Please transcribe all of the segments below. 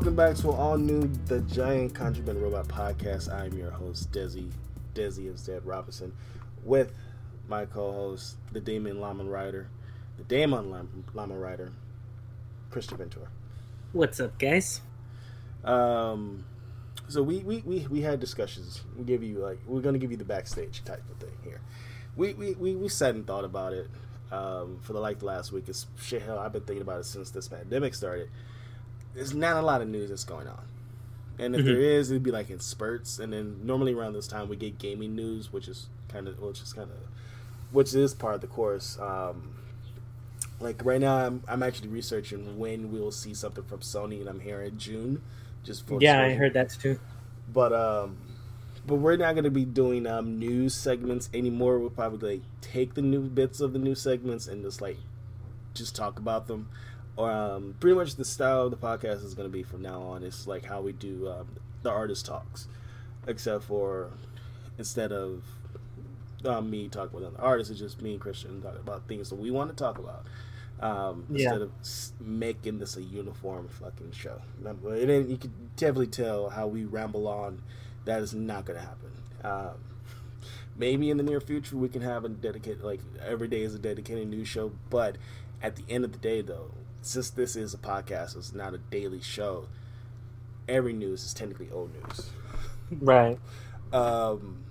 welcome back to all new The Giant Contraband Robot podcast. I'm your host, Desi, Desi instead Robinson, with my co host, the Demon Llama Rider, the Damon Lam- Llama Rider, Christian Ventura. What's up, guys? Um, so we, we, we, we had discussions. We give you like we're gonna give you the backstage type of thing here. We we, we, we sat and thought about it um, for the like the last week. It's shit hell. I've been thinking about it since this pandemic started. There's not a lot of news that's going on, and if Mhm. there is, it'd be like in spurts. And then normally around this time we get gaming news, which is kind of which is kind of which is part of the course. Um, like right now, I'm I'm actually researching when we'll see something from Sony, and I'm hearing June. Just for Yeah, I heard that too. but um, but we're not going to be doing um news segments anymore. We'll probably like take the new bits of the new segments and just like just talk about them. Or um, pretty much the style of the podcast is going to be from now on. It's like how we do um, the artist talks, except for instead of um, me talking with other artists, it's just me and Christian talking about things that we want to talk about. Um, Yeah. Instead of making this a uniform fucking show, and then you can definitely tell how we ramble on. That is not going to happen. Um, maybe in the near future we can have a dedicated, like every day is a dedicated news show. But at the end of the day, though, since this is a podcast, it's not a daily show. Every news is technically old news. Right. Um,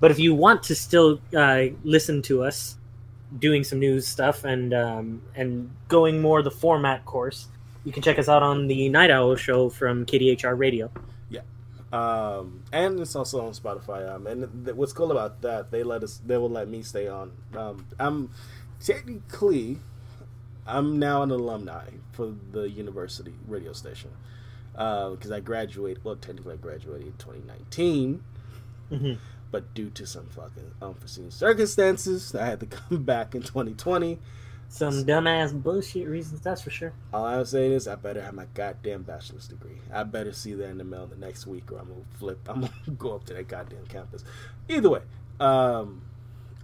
But if you want to still uh, listen to us doing some news stuff and um, and going more the format course, you can check us out on the Night Owl show from KDHR Radio. Yeah, um, and it's also on Spotify. Um, and th- what's cool about that, they let us, they will let me stay on. Um, I'm technically, I'm now an alumni for the university radio station because I graduated. Well, technically, I graduated in 2019, Mhm. but due to some fucking unforeseen circumstances, I had to come back in 2020. Some dumbass bullshit reasons, that's for sure. All I'm saying is, I better have my goddamn bachelor's degree. I better see that in the mail the next week, or I'm gonna flip. I'm gonna go up to that goddamn campus. Either way, um,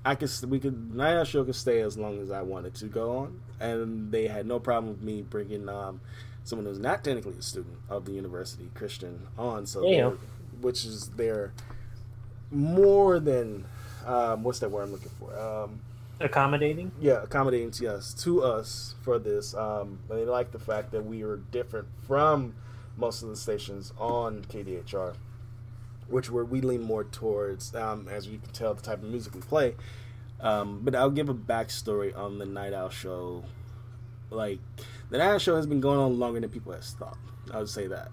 I could we could Night Show could stay as long as I wanted to go on, and they had no problem with me bringing um someone who's not technically a student of the university, Christian, on. So, Yeah. which is they're more than um, what's that word I'm looking for? Um, Accommodating. yeah, accommodating to us to us for this. Um, they like the fact that we are different from most of the stations on KDHR, which were we lean more towards, um, as you can tell, the type of music we play. Um, but I'll give a backstory on the Night Owl show. Like the Night Owl show has been going on longer than people have thought. I would say that.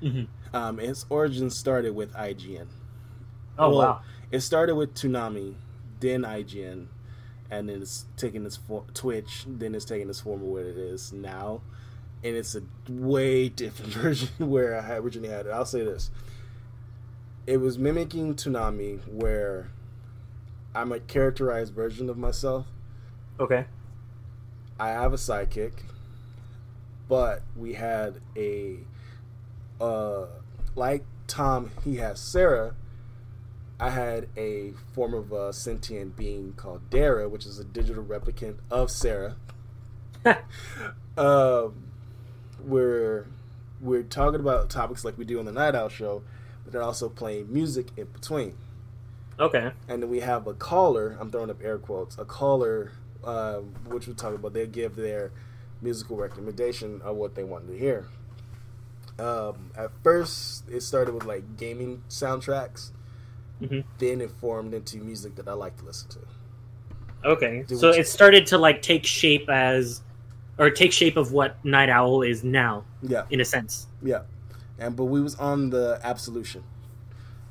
hmm Um, its origin started with IGN. Oh Well, wow. It started with Toonami, then IGN, and then it's taking its for- Twitch, then it's taking its form of what it is now, and it's a way different version where I originally had it. I'll say this: it was mimicking Toonami, where I'm a characterized version of myself. Okay. I have a sidekick, but we had a uh like Tom, he has Sarah. I had a form of a sentient being called Dara, which is a digital replicant of Sarah. um, we're we're talking about topics like we do on the Night Owl show, but they're also playing music in between Okay. and then we have a caller. I'm throwing up air quotes. A caller, uh, which we talk about. They give their musical recommendation of what they wanted to hear. Um, at first, it started with like gaming soundtracks. hmm Then it formed into music that I like to listen to. Okay. Do So it started to like take shape as, or take shape of what Night Owl is now, Yeah, in a sense. yeah. And but we was on the Absolution.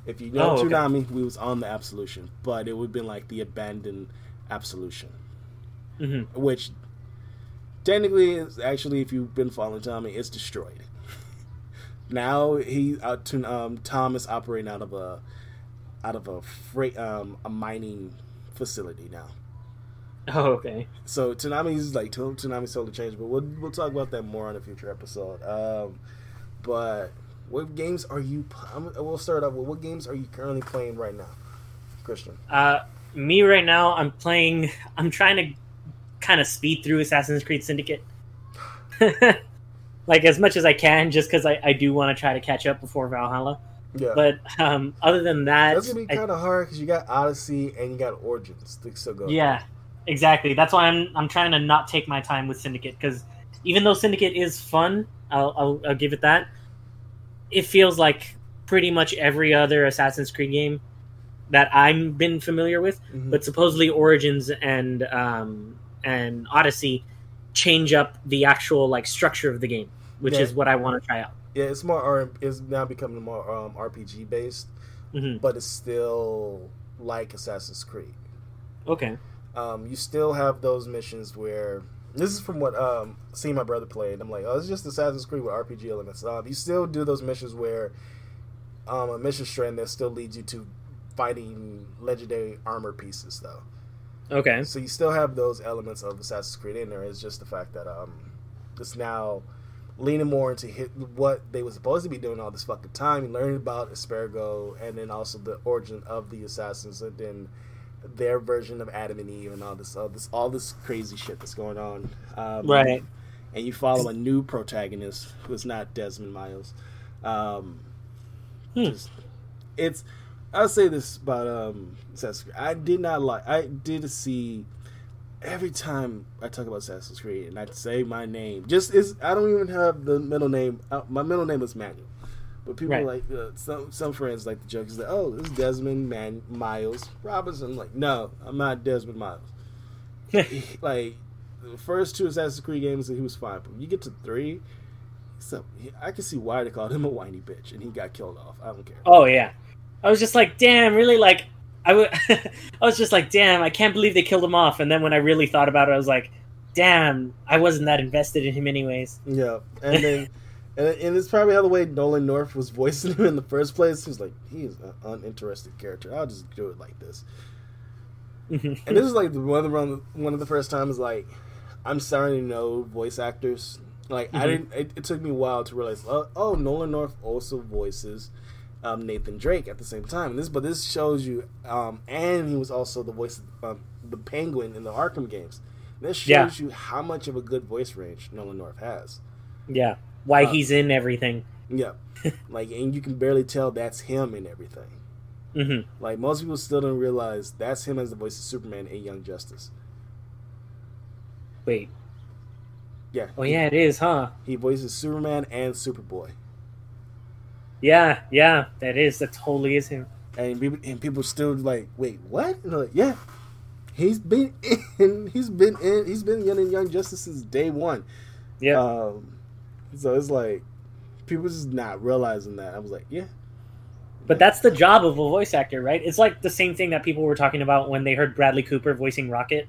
If you know Oh, okay. We was on the Absolution, but it would have been like the abandoned Absolution. hmm which technically is actually if you've been following Tommy, it's destroyed. now he uh, to, um, Tom is operating out of a out of a freight um, a mining facility now. Oh, okay. So Toonami's like Toonami's totally changed, but we'll we'll talk about that more on a future episode. Um, but what games are you? we'll start off with what games are you currently playing right now, Christian? Uh, me right now, I'm playing. I'm trying to kind of speed through Assassin's Creed Syndicate. like as much as I can, just because I, I do want to try to catch up before Valhalla. Yeah, But um, other than that, that's gonna be kind of hard because you got Odyssey and you got Origins to still go. yeah, exactly. That's why I'm I'm trying to not take my time with Syndicate because even though Syndicate is fun, I'll, I'll I'll give it that. It feels like pretty much every other Assassin's Creed game that I've been familiar with. Mhm. but supposedly Origins and um, and Odyssey change up the actual like structure of the game, which Yeah. is what I want to try out. yeah, it's more R. It's now becoming more um, RPG based, hmm but it's still like Assassin's Creed. Okay. um, you still have those missions where this is from what um seeing my brother play and I'm like, oh, it's just Assassin's Creed with RPG elements. Um, you still do those missions where um a mission strand that still leads you to fighting legendary armor pieces though. Okay. So you still have those elements of Assassin's Creed in there. It's just the fact that um it's now leaning more into hit what they were supposed to be doing all this fucking time. You learn about Aspergo and then also the origin of the assassins and then their version of Adam and Eve and all this all this all this crazy shit that's going on. Um, Right. And you follow a new protagonist who is not Desmond Miles. Um, Hmm. just- it's I'll say this about um Assassin's Creed. I did not like I did see every time I talk about Assassin's Creed and I say my name, just is I don't even have the middle name. Uh, my middle name is Manuel, but people Right. like uh, some some friends like the joke is that oh this is Desmond Man Miles Robinson. I'm like no, I'm not Desmond Miles. like the first two Assassin's Creed games, he was fine, but when you get to three. So I can see why they called him a whiny bitch, and he got killed off. I don't care. oh yeah. I was just like, damn, really? Like, I w- I was just like, damn, I can't believe they killed him off. And then when I really thought about it, I was like, damn, I wasn't that invested in him anyways. Yeah, and then and, and it's probably how the way Nolan North was voicing him in the first place. He was like, he is an uninterested character. I'll just do it like this. And this is like one of the one of the first times like I'm starting to know voice actors. Like I Mhm. didn't. It, it took me a while to realize. Oh, oh Nolan North also voices um, Nathan Drake at the same time. This, but this shows you, um, and he was also the voice of um, the Penguin in the Arkham games. This shows Yeah. you how much of a good voice range Nolan North has. yeah. Why Uh, he's in everything. Yeah, like and you can barely tell that's him in everything. hmm Like most people still don't realize that's him as the voice of Superman in Young Justice. Wait. Yeah. Oh yeah, it is, huh? He voices Superman and Superboy, Yeah, yeah, that is. That totally is him. and people and people still like, wait, what? Like, yeah, he's been in, he's been in, he's been in Young Justice since day one. Yeah. Um, so it's like people just not realizing that. I was like, yeah, But that's the job of a voice actor, right? It's like the same thing that people were talking about when they heard Bradley Cooper voicing Rocket.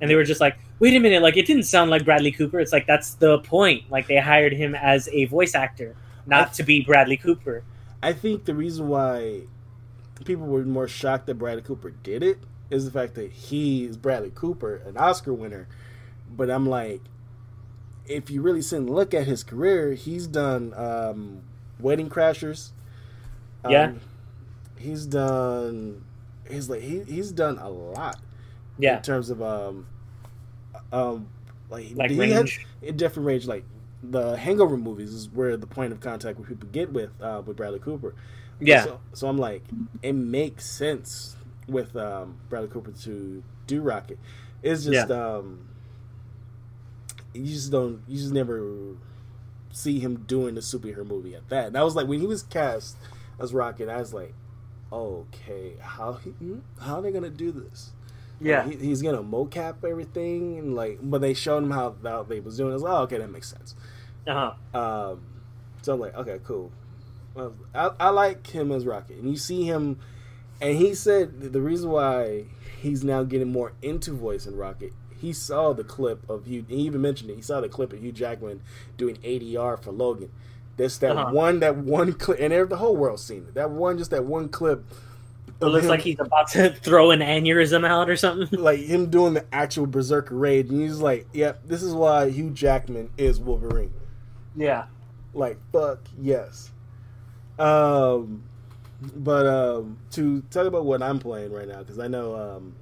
And they were just like, wait a minute, like it didn't sound like Bradley Cooper. It's like that's the point. Like they hired him as a voice actor, not to be Bradley Cooper. I think the reason why people were more shocked that Bradley Cooper did it is the fact that he is Bradley Cooper, an Oscar winner. But I'm like, if you really sit and look at his career, he's done um, Wedding Crashers. Um, Yeah. He's done. He's like he, he's done a lot Yeah. in terms of um um like Like range. A different range like the hangover movies is where the point of contact where people get with uh with bradley cooper Yeah. so, so i'm like it makes sense with um bradley cooper to do rocket it's just um you just don't you just never see him doing a superhero movie at that and that was like when he was cast as rocket i was like okay how he, hmm, how are they gonna do this Yeah. he, he's gonna mocap everything and like but they showed him how, how they was doing it. I was like, oh, okay that makes sense Uh-huh. um so i'm like okay cool I, I like him as rocket and you see him and he said the reason why he's now getting more into voice in rocket he saw the clip of Hugh. He even mentioned it. He saw the clip of Hugh Jackman doing ADR for Logan. There's that Uh-huh. one, that one clip, and the whole world's seen it. That one, just that one clip. It looks him- like he's about to throw an aneurysm out or something. like him doing the actual berserker raid, and he's like, "Yep, this is why Hugh Jackman is Wolverine." Yeah. Like, fuck yes. Um, but um, to talk about what I'm playing right now, because I know um,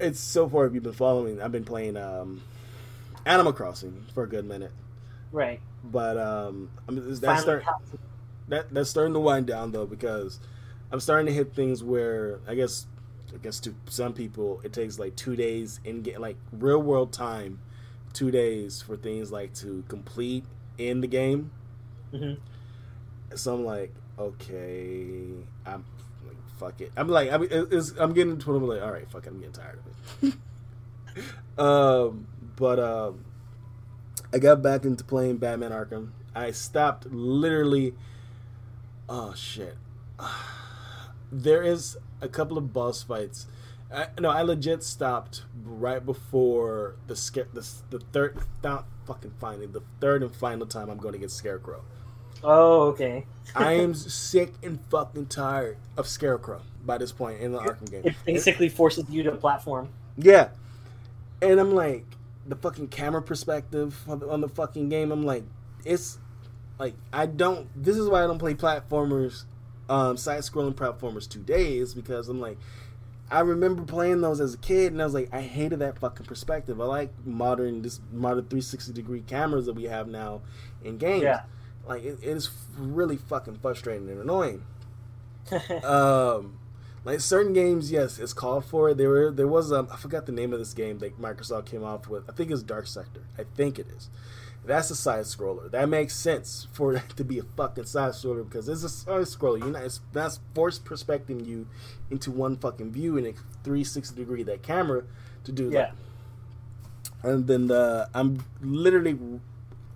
it's so far. If you've been following, I've been playing um, Animal Crossing for a good minute. Right. But um, I mean, that's Finally start, that that's starting to wind down though because I'm starting to hit things where I guess I guess to some people it takes like two days in get like real world time, two days for things like to complete in the game. Mhm. So I'm like, okay, I'm fuck it. I'm like, I mean, I'm getting to I'm like, all right, fuck it, I'm getting tired of it. um, but um, I got back into playing Batman Arkham. I stopped literally. Oh shit! There is a couple of boss fights. I, no, I legit stopped right before the the, the third not fucking finally the third and final time I'm going to get Scarecrow. Oh, okay. I am sick and fucking tired of Scarecrow by this point in the Arkham game. It basically forces you to platform. Yeah, and I'm like the fucking camera perspective on the, on the fucking game. I'm like, it's like I don't. This is why I don't play platformers, um, side-scrolling platformers two days because I'm like, I remember playing those as a kid and I was like, I hated that fucking perspective. I like modern this modern 360 degree cameras that we have now in games. Yeah. Like it, it is really fucking frustrating and annoying. Um like certain games yes it's called for it. There were there was um i forgot the name of this game that microsoft came off with. I think it's dark sector. I think it is. That's a side scroller. That makes sense for it to be a fucking side scroller because it's a side scroller. You're not it's not forced perspecting you into one fucking view in a 360 degree that camera to do yeah. that and then the i'm literally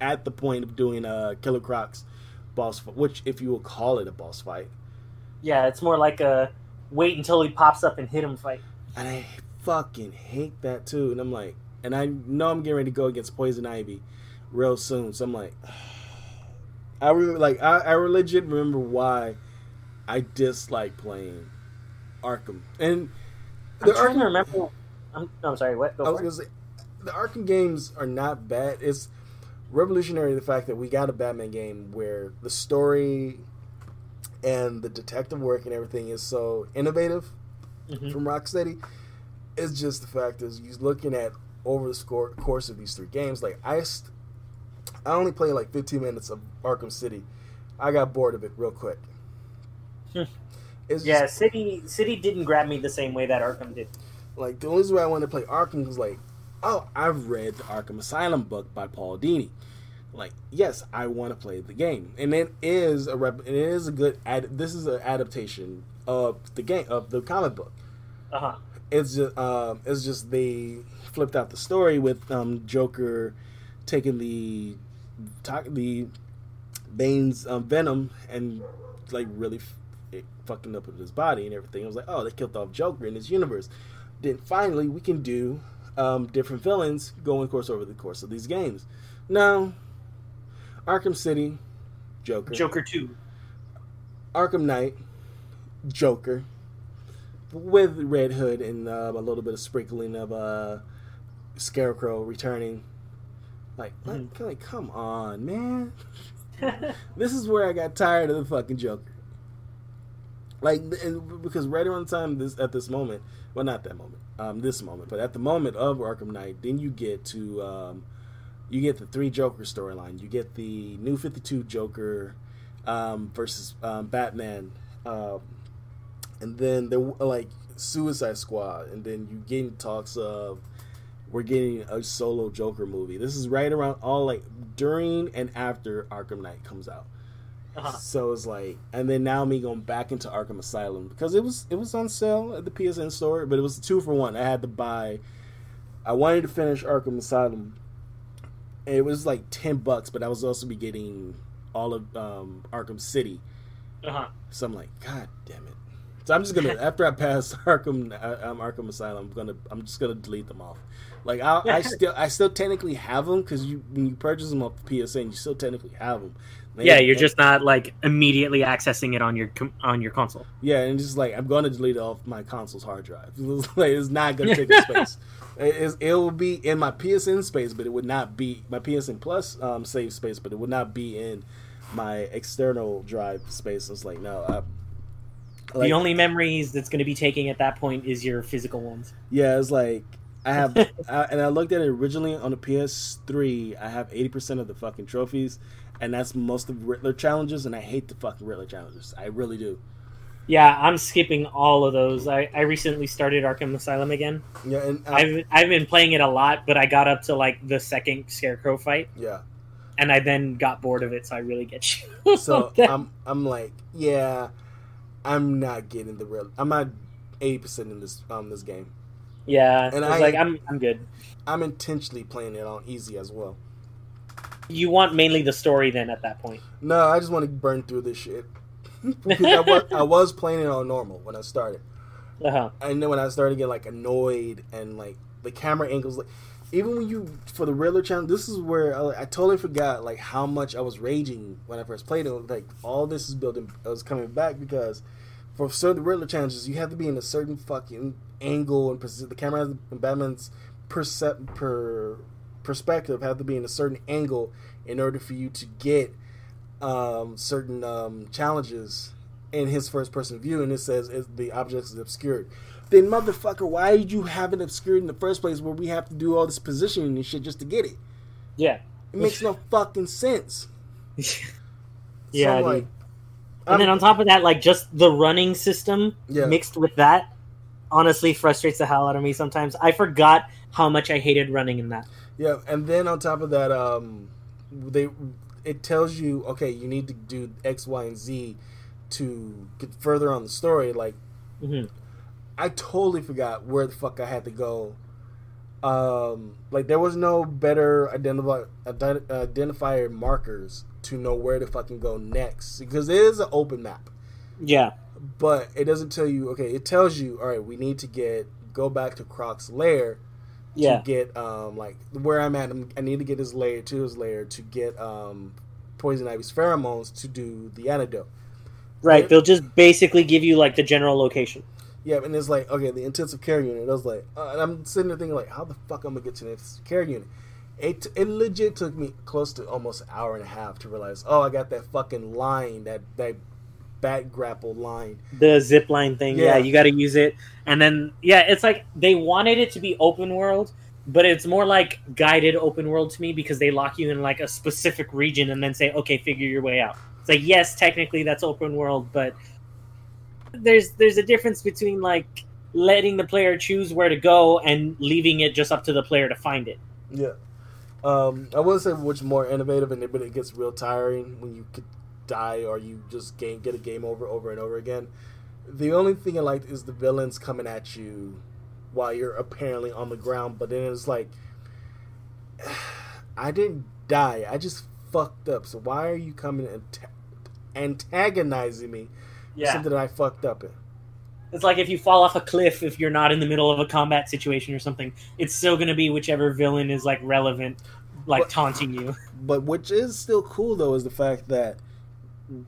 at the point of doing a killer crocs boss fight which if you will call it a boss fight Yeah, it's more like a wait until he pops up and hit him fight. And I fucking hate that too. And I'm like, and I know I'm getting ready to go against Poison Ivy real soon. So I'm like, I remember, like, I, I legit remember why I dislike playing Arkham. And I'm trying to remember. I'm, no, I'm sorry. What? Go I was gonna it. say, the Arkham games are not bad. It's revolutionary the fact that we got a Batman game where the story and the detective work and everything is so innovative Mhm. from Rocksteady. It's just the fact is you're looking at over the score, course of these three games. Like I, st- I only played like 15 minutes of Arkham City. I got bored of it real quick. Hmm. Yeah, just, City City didn't grab me the same way that Arkham did. like the only reason why I wanted to play Arkham was like, oh, I've read the Arkham Asylum book by Paul Dini. Like, yes, I want to play the game, and it is a rep- it is a good ad- this is an adaptation of the game of the comic book. Uh huh. It's just um, it's just they flipped out the story with um, Joker taking the the Bane's um, venom and like really it fucking up with his body and everything. I was like, oh, they killed off Joker in this universe. Then finally, we can do um, different villains going course over the course of these games. Now, Arkham City, Joker. Joker two. Arkham Knight, Joker, with Red Hood and uh, a little bit of sprinkling of uh, Scarecrow returning. Like, like, Mhm. like, come on, man. This is where I got tired of the fucking Joker. Like, because right around the time this at this moment, well, not that moment, um, this moment, but at the moment of Arkham Knight, then you get to um, you get the three Joker storyline. You get the New Fifty Two Joker um, versus um, Batman, um, and then there like Suicide Squad, and then you getting talks of we're getting a solo Joker movie. This is right around all like during and after Arkham Knight comes out. Uh-huh. So it's like, and then now me going back into Arkham Asylum because it was it was on sale at the PSN store, but it was two for one. I had to buy. I wanted to finish Arkham Asylum. and It was like ten bucks, but I was also be getting all of um, Arkham City. Uh huh. So I'm like, God damn it! So I'm just gonna after I pass Arkham uh, um, Arkham Asylum, I'm gonna I'm just gonna delete them off. Like I, I still I still technically have them because you when you purchase them off the PSN, you still technically have them. Yeah, you're just not like immediately accessing it on your on your console. Yeah, and just like I'm going to delete it off my console's hard drive. It's, like, it's not going to take up space. It, it will be in my PSN space, but it would not be my PSN Plus um, save space, but it would not be in my external drive space. It's like no, I, like, the only memories that's going to be taking at that point is your physical ones. yeah, it's like I have, I, and I looked at it originally on the PS3. I have eighty percent of the fucking trophies, and that's most of Riddler challenges. And I hate the fucking Riddler challenges. I really do. Yeah, I'm skipping all of those. I, I recently started Arkham Asylum again. Yeah, and uh, I've I've been playing it a lot, but I got up to like the second Scarecrow fight, yeah. and I then got bored of it. So I really get you. So I'm, I'm like, yeah, I'm not getting the real. I'm not eighty percent in this um this game. yeah, and I- like I'm I'm good. I'm intentionally playing it on easy as well. You want mainly the story then at that point. No, I just want to burn through this shit. Because I, was, I was playing it on normal when I started. Uh-huh. and then when I started getting like annoyed and like the camera angles, like even when you for the regular channel, this is where I, I totally forgot like how much I was raging when I first played it. Like all this is building, I was coming back because for certain Riddler challenges, you have to be in a certain fucking angle and the camera has Batman's percep- per perspective have to be in a certain angle in order for you to get um, certain um, challenges in his first person view, and it says the object is obscured. Then motherfucker, why did you have it obscured in the first place where we have to do all this positioning and shit just to get it? Yeah. It makes no fucking sense. Yeah, I'm like, And then on top of that, like just the running system Yeah. mixed with that, honestly frustrates the hell out of me sometimes. I forgot how much I hated running in that. Yeah, and then on top of that, um, they it tells you okay, you need to do X, Y, and Z to get further on the story. Like hmm I totally forgot where the fuck I had to go. Um, like there was no better identify ident- identifier markers to know where to fucking go next because it is an open map, Yeah. but it doesn't tell you. Okay, it tells you all right. We need to get go back to Croc's lair Yeah. to get um like where I'm at. I need to get his layer to his layer to get um poison ivy's pheromones to do the antidote. Right. They'll just basically give you like the general location. Yeah, and it's like okay, the intensive care unit. I was like, uh, and I'm sitting there thinking like, how the fuck I'm gonna get to the intensive care unit? It it legit took me close to almost an hour and a half to realize, oh, I got that fucking line, that that bat grapple line. The zip line thing. Yeah. Yeah, you got to use it. And then, yeah, it's like they wanted it to be open world, but it's more like guided open world to me because they lock you in like a specific region and then say, okay, figure your way out. It's like, yes, technically that's open world, but there's there's a difference between like letting the player choose where to go and leaving it just up to the player to find it. Yeah. Um, I wouldn't say which more innovative, and it, but it gets real tiring when you could die or you just game, get a game over over and over again. The only thing I liked is the villains coming at you while you're apparently on the ground, but then it's like I didn't die. I just fucked up. So why are you coming and antagonizing me? for Something that I fucked up in. It's like if you fall off a cliff if you're not in the middle of a combat situation or something, it's still going to be whichever villain is like relevant, like But- taunting you. But which is still cool though is the fact that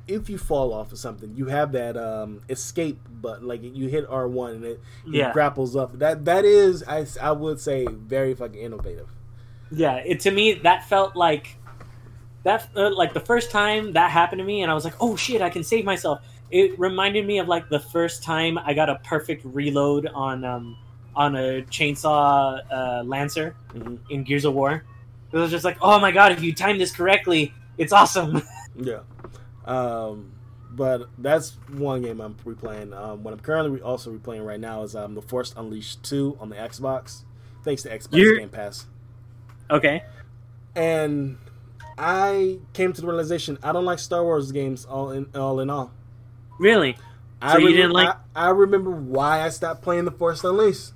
if you fall off of something, you have that um, escape button. Like you hit R one and it, it Yeah. grapples up. That that is I, I would say very fucking innovative. Yeah, it to me that felt like that uh, like the first time that happened to me and I was like, "Oh shit, I can save myself." It reminded me of like the first time I got a perfect reload on um on a chainsaw uh, lancer Mhm. in Gears of War. It was just like, "Oh my god, if you time this correctly, it's awesome." Yeah. Um, but that's one game I'm replaying. Um, what I'm currently re- also replaying right now is um, The Force Unleashed 2 on the Xbox, thanks to Xbox You're- Game Pass. okay. And I came to the realization I don't like Star Wars games all in all in all. Really? I So you remem- didn't like- I, I remember why I stopped playing The Force Unleashed.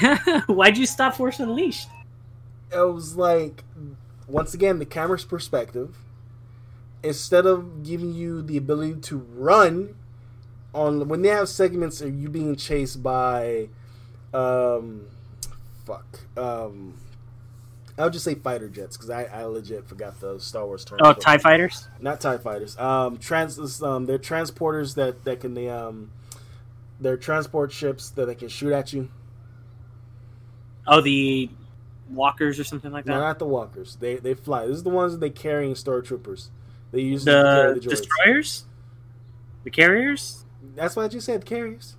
Why'd you stop Force Unleashed? It was like, once again, the camera's perspective. Instead of giving you the ability to run, on when they have segments of you being chased by, um, fuck, um, I'll just say fighter jets because I, I legit forgot the Star Wars term. Oh. Tie Fighters. not TIE fighters. Um, trans, um, they're transporters that that can they um, they're transport ships that they can shoot at you. Oh, the Walkers or something like that. No, not the walkers. They they fly. This is the ones that they carry carrying stormtroopers. They use them to carry the the destroyers, the carriers. That's what I just said. Carriers.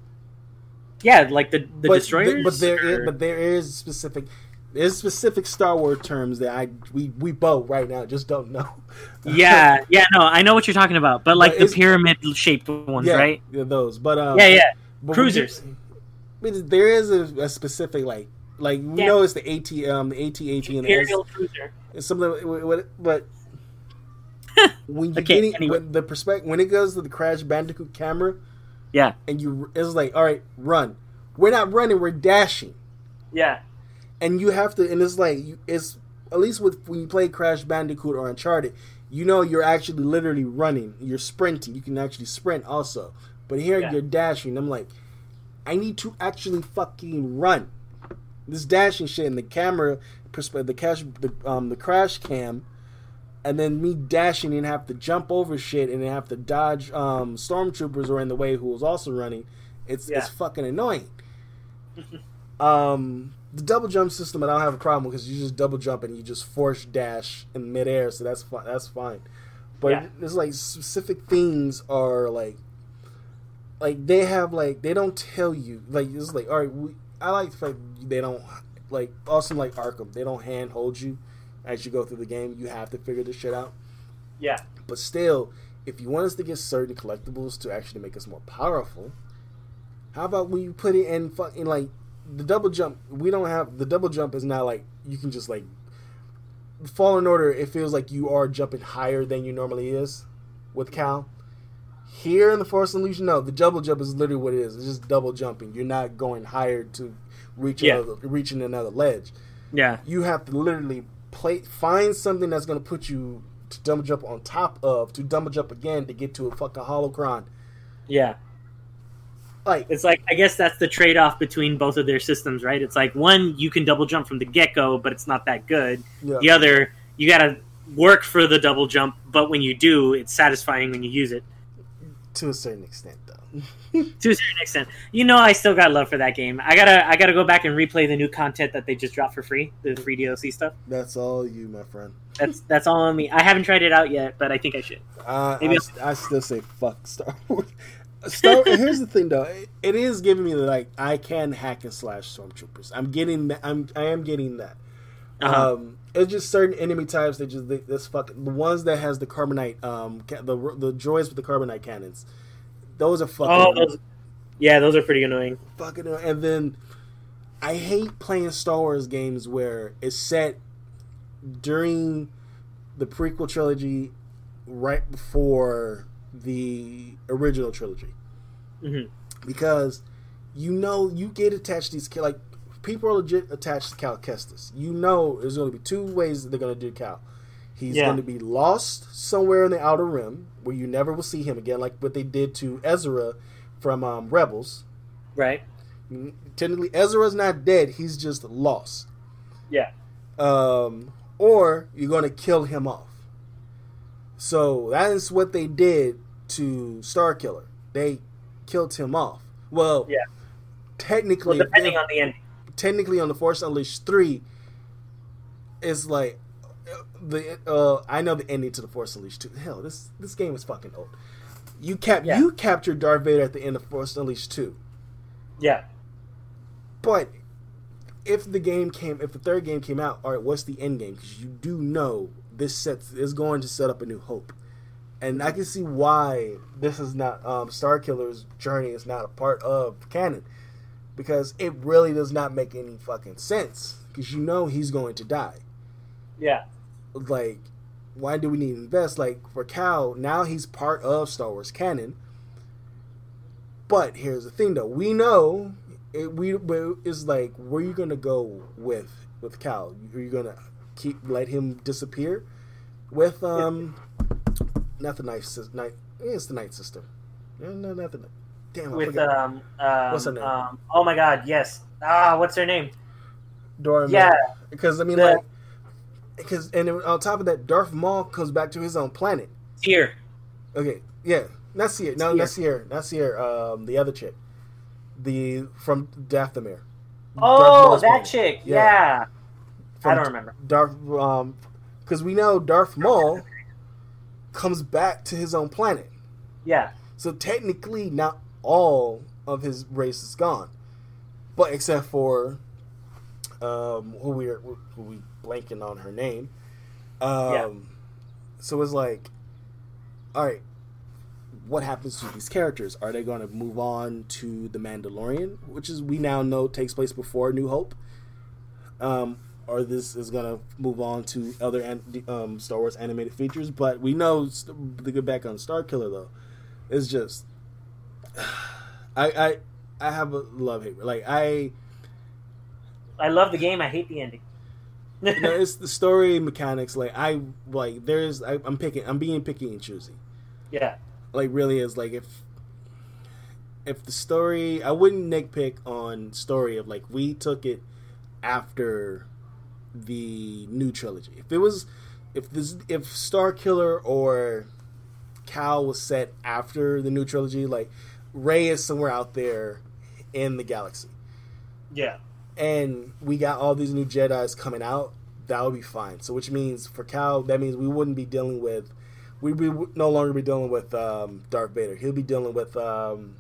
Yeah, like the the but, destroyers. but there is, or- but there is specific there's specific Star Wars terms that I we we both right now just don't know. yeah, yeah, no, I know what you're talking about, but like But the pyramid shaped ones, yeah, right? yeah, those. But um, Yeah, yeah. but Cruisers. but there is a, a specific like like we Yeah. know it's the AT um the AT-AT and the S, cruiser. something what- what- but when you Okay, getting anyway. when the perspective when it goes to the Crash Bandicoot camera Yeah, and you it's like all right run. We're not running we're dashing. Yeah, and you have to and it's like you, it's at least with when you play crash bandicoot or uncharted you know you're actually literally running. You're sprinting. You can actually sprint also. But here Yeah. you're dashing. I'm like i need to actually fucking run. This dashing shit and the camera perspective the cash the um the crash cam and then me dashing and have to jump over shit and have to dodge um stormtroopers or in the way who was also running it's Yeah. it's fucking annoying um, the double jump system, I don't have a problem because you just double jump and you just force dash in midair, so that's fine. That's fine. But Yeah. it's like specific things are like, like they have like they don't tell you like it's like all right. We, I like the fact they don't like also like Arkham. They don't hand hold you as you go through the game. You have to figure this shit out. yeah, But still, if you want us to get certain collectibles to actually make us more powerful, how about we put it in fucking like the double jump? We don't have the double jump is not like you can just like fall in order. It feels like you are jumping higher than you normally is with Cal. Here in the Force Unleashed, no, the double jump is literally what it is. It's just double jumping. You're not going higher to reach Yeah. another, reaching another ledge yeah, you have to literally play find something that's going to put you to double jump on top of to double jump again to get to a fucking holocron. yeah. Like It's like I guess that's the trade off between both of their systems, right? It's like one you can double jump from the get go, but it's not that good. yeah, The other you got to work for the double jump, but when you do, it's satisfying when you use it to a certain extent though. to a certain extent. You know, I still got love for that game. I gotta I gotta go back and replay the new content that they just dropped for free, the free DLC stuff. that's all you, my friend. That's that's all on me. I haven't tried it out yet, but I think I should. Uh, Maybe I, I still say fuck Star Wars. Star. here's the thing though, it, it is giving me the like I can hack and slash stormtroopers. I'm getting that. I'm I am getting that. Uh-huh. Um, it's just certain enemy types that just they, this fucking the ones that has the carbonite um ca- the the droids with the carbonite cannons. Those are fucking. Oh, those, yeah, those are pretty annoying. fucking and then I hate playing Star Wars games where it's set during the prequel trilogy right before the original trilogy hmm because you know you get attached to these like people are legit attached to Cal Kestis. You know there's going to be two ways that they're going to do Cal. He's Yeah. going to be lost somewhere in the outer rim where you never will see him again, like what they did to Ezra from um, Rebels. Right? Technically, Ezra's not dead; he's just lost. Yeah. Um, or you're going to kill him off. So that is what they did to Starkiller. They killed him off. Well, Yeah. technically, Well, depending on the end. Technically on the Force Unleashed three, is like the uh, I know the ending to the Force Unleashed two. Hell, this this game is fucking old. You cap Yeah. you captured Darth Vader at the end of Force Unleashed two. Yeah. But if the game came, if the third game came out, all right, what's the end game? Because you do know this sets is going to set up a new hope, and I can see why this is not um, Starkiller's journey is not a part of canon, because it really does not make any fucking sense. Because you know he's going to die. Yeah. Like, why do we need to invest? Like for Cal, now he's part of Star Wars canon. But here's the thing, though. We know it, we it's like where are you gonna go with with Cal? Are you gonna keep let him disappear with um not the night sister? Night it's the night sister. No, no, not the damn. I With um, um, What's her name? um oh my god, yes. Ah, what's her name? Dora. Yeah. because I mean The- like because and on top of that, Darth Maul comes back to his own planet. Here. Okay, yeah, not Sierra. No, not Sierra. Not Sierra. Um, the other chick, the from Dathomir. Oh, that planet. chick. Yeah. Yeah. From I don't remember. Darth. Um, because we know Darth Maul comes back to his own planet. Yeah. So technically, not all of his race is gone. but except for um, who we are who we blanking on her name. Um, Yeah. So it's like, all right, what happens to these characters? Are they going to move on to the Mandalorian, which is we now know takes place before New Hope? Um, or this is going to move on to other an- um, Star Wars animated features? But we know to get back on Starkiller though, it's just I I I have a love hate like I. I love the game. I hate the ending. you know, it's the story mechanics. Like I like, there's I, I'm picking, I'm being picky and choosy. yeah, Like really is like if if the story, I wouldn't nitpick on story of like we took it after the new trilogy. If it was, if this, if Starkiller or Cal was set after the new trilogy, like Rey is somewhere out there in the galaxy yeah, and we got all these new Jedi's coming out, that would be fine. So, which means for Cal, that means we wouldn't be dealing with, we'd be no longer be dealing with um, Darth Vader. He'll be dealing with. Um,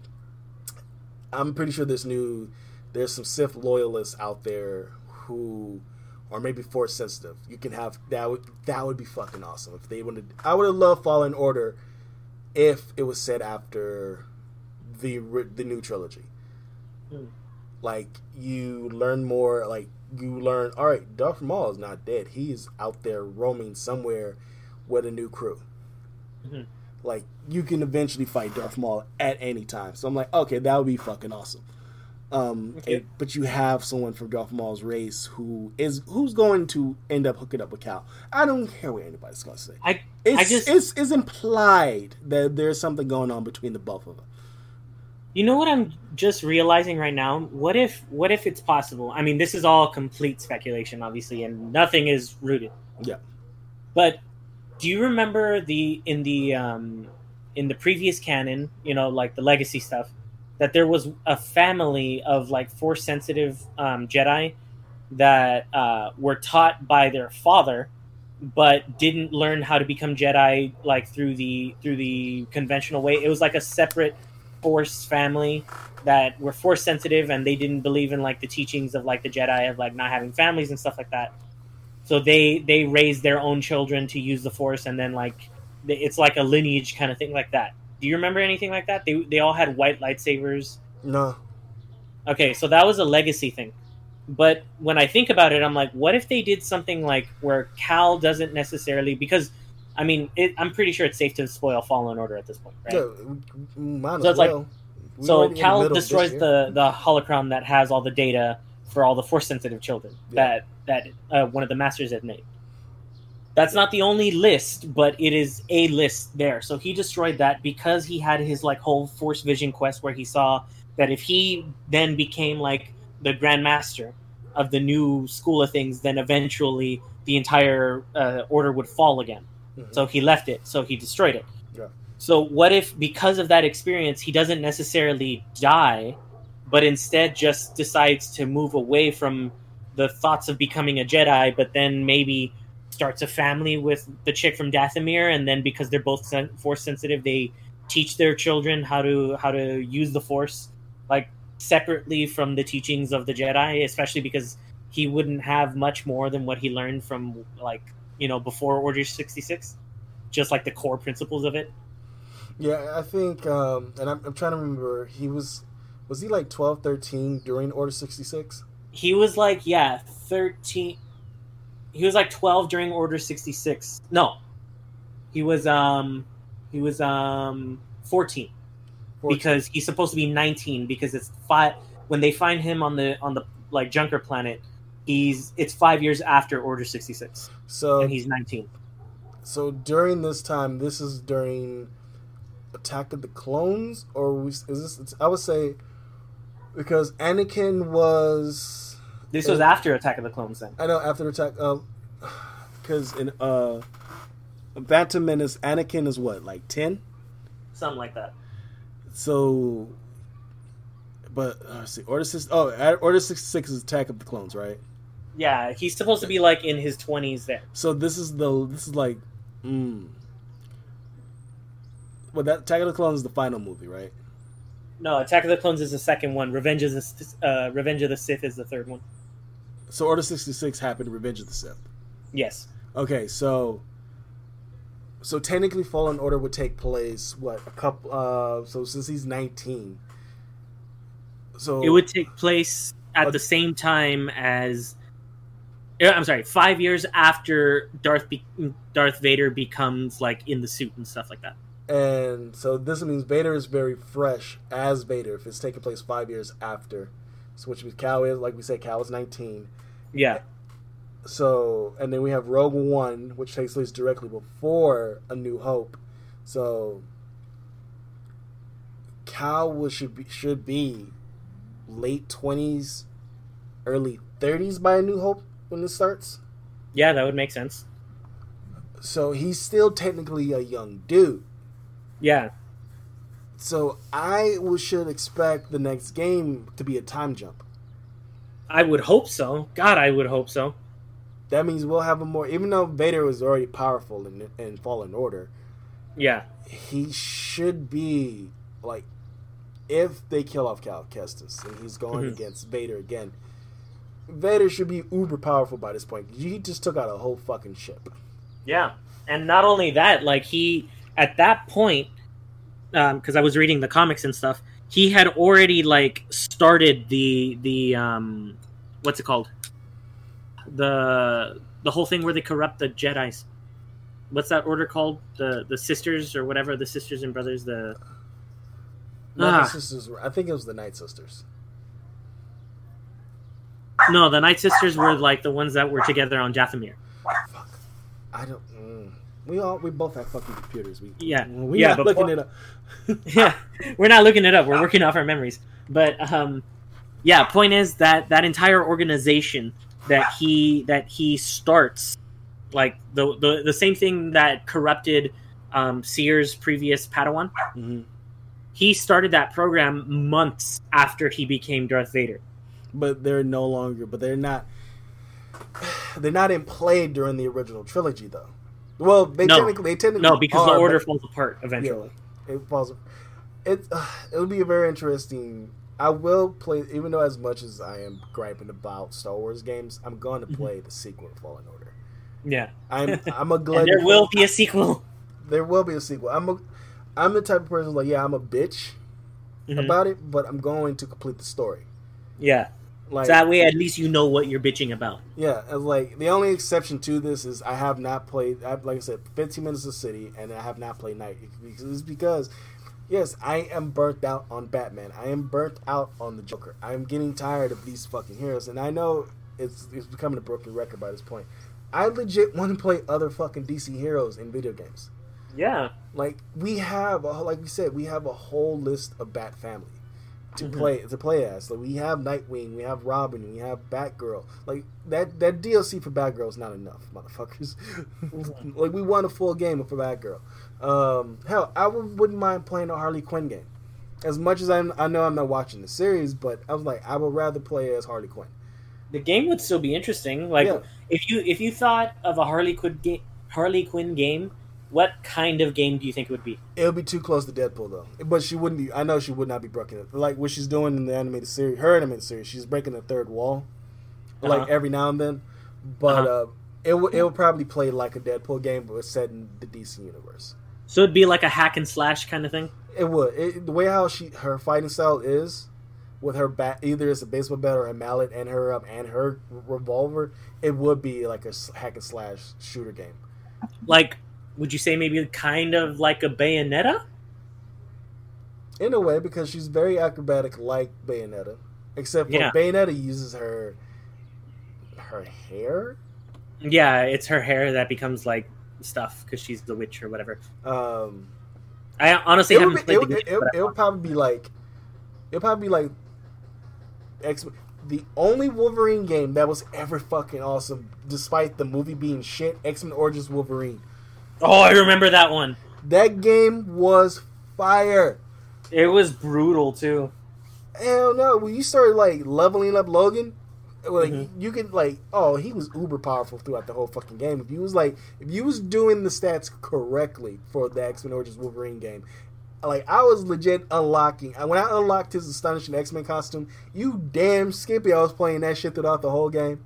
I'm pretty sure there's new, there's some Sith loyalists out there who are maybe force sensitive. You can have that. Would that would be fucking awesome if they wanted. I would have loved Fallen Order if it was said after the the new trilogy. Hmm. like you learn more like you learn all right darth maul is not dead. He's out there roaming somewhere with a new crew. Mhm. like you can eventually fight darth maul at any time. So i'm like okay that would be fucking awesome. Um Okay. and- but you have someone from darth maul's race who is who's going to end up hooking up with cal. I don't care what anybody's gonna say. I it's I just it's, it's implied that there's something going on between the both of them You know what I'm just realizing right now? What if what if it's possible? I mean, this is all complete speculation, obviously, and nothing is rooted. Yeah. But do you remember the in the um in the previous canon, you know, like the legacy stuff, that there was a family of like force sensitive um, Jedi that uh, were taught by their father but didn't learn how to become Jedi like through the through the conventional way. It was like a separate force family that were force sensitive and they didn't believe in like the teachings of like the Jedi of like not having families and stuff like that. So they they raised their own children to use the force and then like it's like a lineage kind of thing like that. Do you remember anything like that? They they all had white lightsabers. no Okay, so that was a legacy thing. But when I think about it, I'm like, what if they did something like where Cal doesn't necessarily because I mean, it, I'm pretty sure it's safe to spoil Fallen Order at this point, right? Yeah, we- we So it's like- well. So already in the Cal this destroys the the holocron that has all the data for all the force sensitive children Yeah. that that uh, one of the masters had made. That's not the only list, but it is a list there. So he destroyed that because he had his like whole force vision quest where he saw that if he then became like the grand master of the new school of things, then eventually the entire uh, order would fall again. Mhm. So he left it. So he destroyed it. Yeah. So what if because of that experience he doesn't necessarily die, but instead just decides to move away from the thoughts of becoming a Jedi, but then maybe starts a family with the chick from Dathomir, and then because they're both sen- force sensitive, they teach their children how to how to use the force like separately from the teachings of the Jedi, especially because he wouldn't have much more than what he learned from like you know before Order sixty six, just like the core principles of it. Yeah, I think, um, and I'm, I'm trying to remember. He was, was he like 12, 13 during Order sixty six? He was like yeah thirteen. He was like twelve during Order sixty six. No, he was um he was um fourteen. because he's supposed to be 19 because it's five when they find him on the on the like junker planet he's it's five years after order 66 So, and he's 19 so during this time, this is during Attack of the Clones, or we, is this? It's, I would say because Anakin was. this was after attack of the clones then I know after Attack, um, because in uh, Phantom Menace, Anakin is what like ten. something like that So, but uh, let's see, Order six. Oh, Order sixty six is Attack of the Clones, right? Yeah he's supposed to be like in his 20s there So this is the this is like, mm. Well, that Attack of the Clones is the final movie, right? No, Attack of the Clones is the second one. Revenge of the uh, Revenge of the Sith is the third one. So Order sixty six happened. Revenge of the Sith. Yes. Okay, so so technically, Fallen Order would take place what a couple. Uh, so since he's nineteen, so It would take place at Uh, the same time as. Yeah, I'm sorry, five years after Darth be- Darth Vader becomes like in the suit and stuff like that. and so this means Vader is very fresh as Vader if it's taking place five years after. So which means Cal is like we said, Cal is nineteen. Yeah. So and then we have Rogue One, which takes place directly before A New Hope. So Cal was, should be should be late twenties, early thirties by A New Hope when this starts. Yeah, that would make sense. So he's still technically a young dude. Yeah. So I should expect the next game to be a time jump. I would hope so. God, I would hope so. That means we'll have a more. Even though Vader was already powerful in, in Fallen Order, Yeah. he should be like if they kill off Cal Kestis and he's going Mhm. against Vader again. Vader should be uber powerful by this point. He just took out a whole fucking ship. Yeah, and not only that, like he at that point, because I was reading the comics and stuff, he had already like started the the um, what's it called? The the whole thing where they corrupt the Jedi's. What's that order called? The the sisters or whatever the sisters and brothers. The Not Ah. the sisters were. I think it was the Night Sisters. No, the Night Sisters were like the ones that were together on Dathomir. Fuck. I don't. Mm. We all we both have fucking computers. We Yeah. We Yeah, not looking po- it up. yeah, we're not looking it up. We're working off our memories. But um, yeah, point is that that entire organization that he that he starts, like the the, the same thing that corrupted um, Cere's previous Padawan. Mhm. He started that program months after he became Darth Vader. But they're no longer. But they're not. They're not in play during the original trilogy, though. Well, they No. technically they technically No, because are, the order falls apart eventually. it falls. It uh, it'll be a very interesting. I will play, even though as much as I am griping about Star Wars games, I'm going to Mhm. play the sequel to Fallen Order. Yeah, I'm I'm a glad there will be a sequel. there will be a sequel. I'm a I'm the type of person like yeah I'm a bitch Mhm. about it, but I'm going to complete the story. Yeah, Like so that way at least you know what you're bitching about. yeah, like the only exception to this is I have not played. I, like I said, 15 minutes of City, and I have not played Night. It's because yes, I am burnt out on Batman. I am burnt out on the Joker. I am getting tired of these fucking heroes, and I know it's it's becoming a broken record by this point. I legit want to play other fucking DC heroes in video games. Yeah, Like we have, a, like we said, we have a whole list of Bat family to Mhm. play to play as. Like we have Nightwing, we have Robin, we have Batgirl. Like that that DLC for Batgirl is not enough, motherfuckers. like we want a full game for Batgirl. Um, hell, I would, wouldn't mind playing a Harley Quinn game. As much as I'm, I know I'm not watching the series, but I was like, I would rather play as Harley Quinn. the game would still be interesting. Like Yeah. if you if you thought of a Harley Quinn game, Harley Quinn game, what kind of game do you think it would be? It would be too close to Deadpool though. But she wouldn't be. I know she would not be breaking it. Like what she's doing in the animated series, her animated series, she's breaking the third wall, like Uh-huh. every now and then. But Uh-huh. uh, it would it would probably play like a Deadpool game, but it's set in the DC universe. So it'd be like a hack and slash kind of thing. It would. It, the way how she her fighting style is, with her bat, either it's a baseball bat or a mallet, and her um, and her revolver, it would be like a hack and slash shooter game. Like, would you say maybe kind of like a Bayonetta? in a way because she's very acrobatic like Bayonetta, except for Yeah. Bayonetta uses her her hair. Yeah, it's her hair that becomes like stuff because she's the witch or whatever. Um, I honestly it haven't would, be, played it, the game. it, but I it would probably be like it'll probably be like X. The only Wolverine game that was ever fucking awesome, despite the movie being shit, X Men Origins Wolverine. Oh, I remember that one. That game was fire. It was brutal too. Hell no! When you started like leveling up Logan, like Mhm. you could like, oh, he was uber powerful throughout the whole fucking game. If you was like, if you was doing the stats correctly for the X Men Origins Wolverine game, like I was legit unlocking. When I unlocked his astonishing X Men costume, you damn Skippy, I was playing that shit throughout the whole game.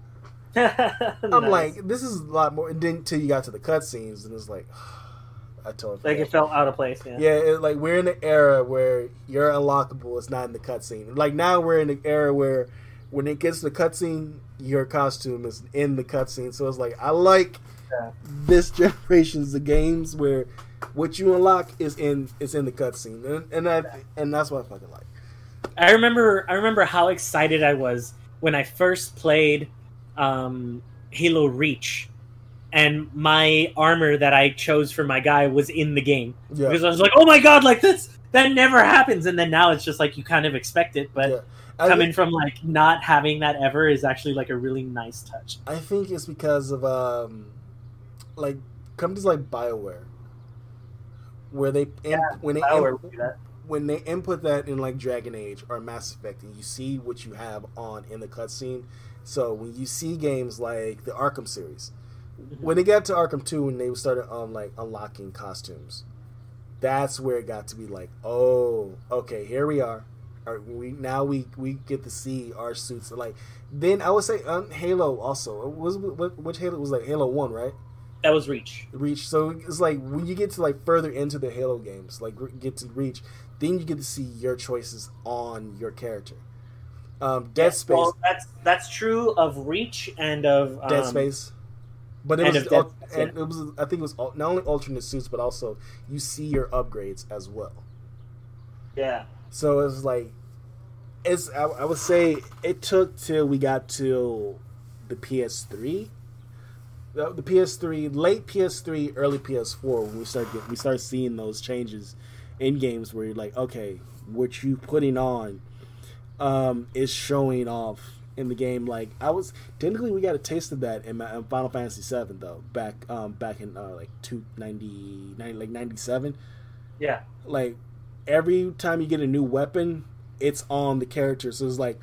I'm Nice. like, this is a lot more. And then until you got to the cutscenes, and it's like, I totally like it felt out of place. Yeah. Yeah, it, like we're in the era where you're unlockable. It's not in the cutscene. Like now we're in the era where when it gets to the cutscene, your costume is in the cutscene. So it's like I like Yeah. this generation's of games where what you unlock is in it's in the cutscene, and and that and that's what I fucking like. I remember I remember how excited I was when I first played um, Halo Reach, and my armor that I chose for my guy was in the game Yeah, because I was like, "Oh my god, like this that never happens!" And then now it's just like you kind of expect it, but yeah. Coming from like not having that ever is actually like a really nice touch. I think it's because of um, like companies like Bioware, where they imp- when they imp- would do that. when they input that in like Dragon Age or Mass Effect, and you see what you have on in the cutscene. So when you see games like the Arkham series, when they got to Arkham Two, and they started um like unlocking costumes, that's where it got to be like, oh, okay, here we are. Right, we now we we get to see our suits. Like then I would say um, Halo also It was which Halo was like Halo One, right? That was Reach. Reach. So it's like when you get to like further into the Halo games, like get to Reach, then you get to see your choices on your character. Um, Dead Space, Well, that's that's true of Reach and of um, Dead Space, but it was al- Space, and it was I think it was al- not only alternate suits, but also you see your upgrades as well. Yeah. So it's like it's I, I would say it took till we got to the PS3. The, the PS3, late PS3, early PS4, when we start get, we start seeing those changes in games where you're like, okay, what you putting on um, is showing off in the game. Like I was technically we got a taste of that in, my, in Final Fantasy VII though, back um, back in uh, like two ninety nine like ninety seven Yeah. like every time you get a new weapon, it's on the character. So it's like,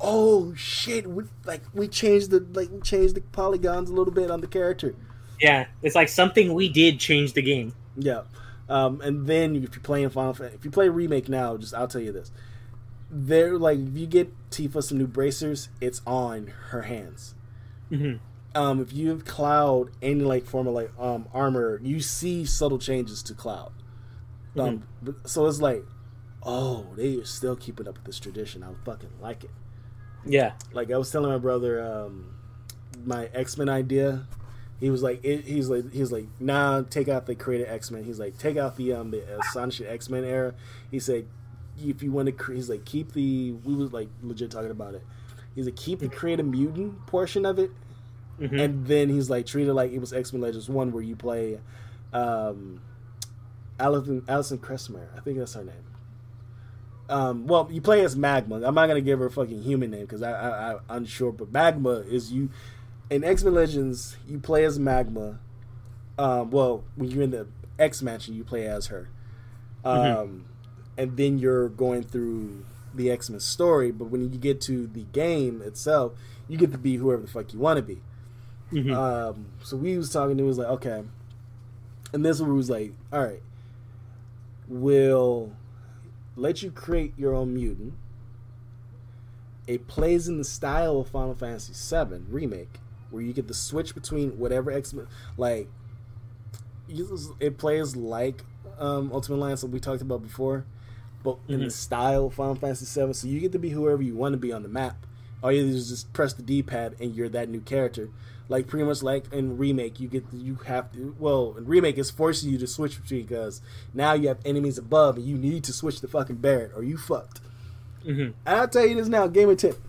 oh shit, we, like we changed the like we changed the polygons a little bit on the character. Yeah. It's like something we did change the game. Yeah, um, and then if you play playing Final Fantasy, if you play remake now, just I'll tell you this, they're like if you get Tifa some new bracers, it's on her hands. hmm Um, if you have Cloud any like form of like um, armor, you see subtle changes to Cloud. Um, but, so it's like, oh, they are still keeping up with this tradition. I fucking like it. Yeah. Like I was telling my brother, um, my X Men idea. He was like, it, he's like, he's like, nah, take out the created X Men. He's like, take out the um the astonishing X Men era. He said, if you want to, he's like, keep the. We was like legit talking about it. He's like, keep the creative mutant portion of it, hmm and then he's like, treat it like it was X Men Legends One, where you play, um, Alison Alison Crestmere. I think that's her name. Um, well, you play as Magma. I'm not gonna give her a fucking human name because I, I, I'm unsure. But Magma is you in X Men Legends. You play as Magma. Um, well, when you're in the X Mansion, you play as her. Um, Mhm. And then you're going through the X Men story. But when you get to the game itself, you get to be whoever the fuck you want to be. hmm Um, so we was talking. It was like okay, and this one was like, all right, we'll let you create your own mutant. It plays in the style of Final Fantasy VII remake, where you get to switch between whatever X Men like. It plays like um, Ultimate Alliance that we talked about before, but in the Mhm. style of Final Fantasy VII. So you get to be whoever you want to be on the map. All you do is just press the D pad and you're that new character. Like pretty much like in remake, you get you have to. Well, in remake, it's forcing you to switch between because now you have enemies above and you need to switch to fucking Barrett or you fucked. hmm And I'll tell you this now, gamer tip: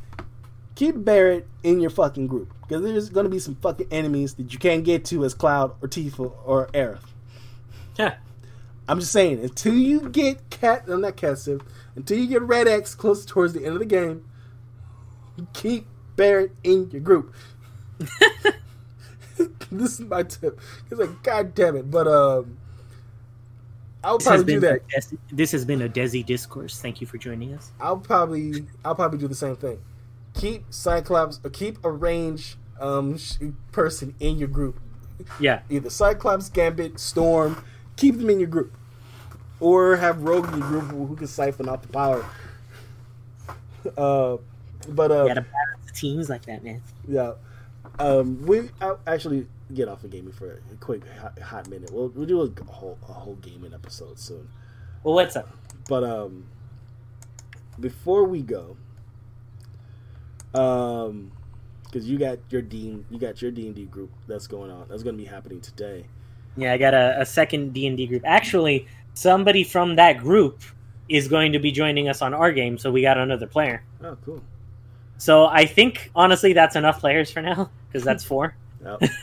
keep Barrett in your fucking group because there's gonna be some fucking enemies that you can't get to as Cloud or Tifa or Aerith. Yeah. I'm just saying, until you get Cat, I'm not Cat until you get Red X close towards the end of the game, keep Barrett in your group. this is my tip. It's like, god damn it. But um, I'll This probably do that. a Des- this has been a Desi discourse. Thank you for joining us. I'll probably I'll probably do the same thing. Keep Cyclops or keep a range um person in your group. Yeah. Either Cyclops, Gambit, Storm. Keep them in your group. or have Rogue in your group who can siphon out the power. Uh, but uh, You gotta balance the teams like that, man. yeah, um, we I'll actually get off of gaming for a quick hot, hot minute. We'll we'll do a whole a whole gaming episode soon. Well, what's up? But um, before we go, um, because you got your dean, you got your D and D group that's going on. That's going to be happening today. Yeah, I got a, a second D and D group. Actually, somebody from that group is going to be joining us on our game, so we got another player. Oh, cool. So I think honestly that's enough players for now because that's four. Yep.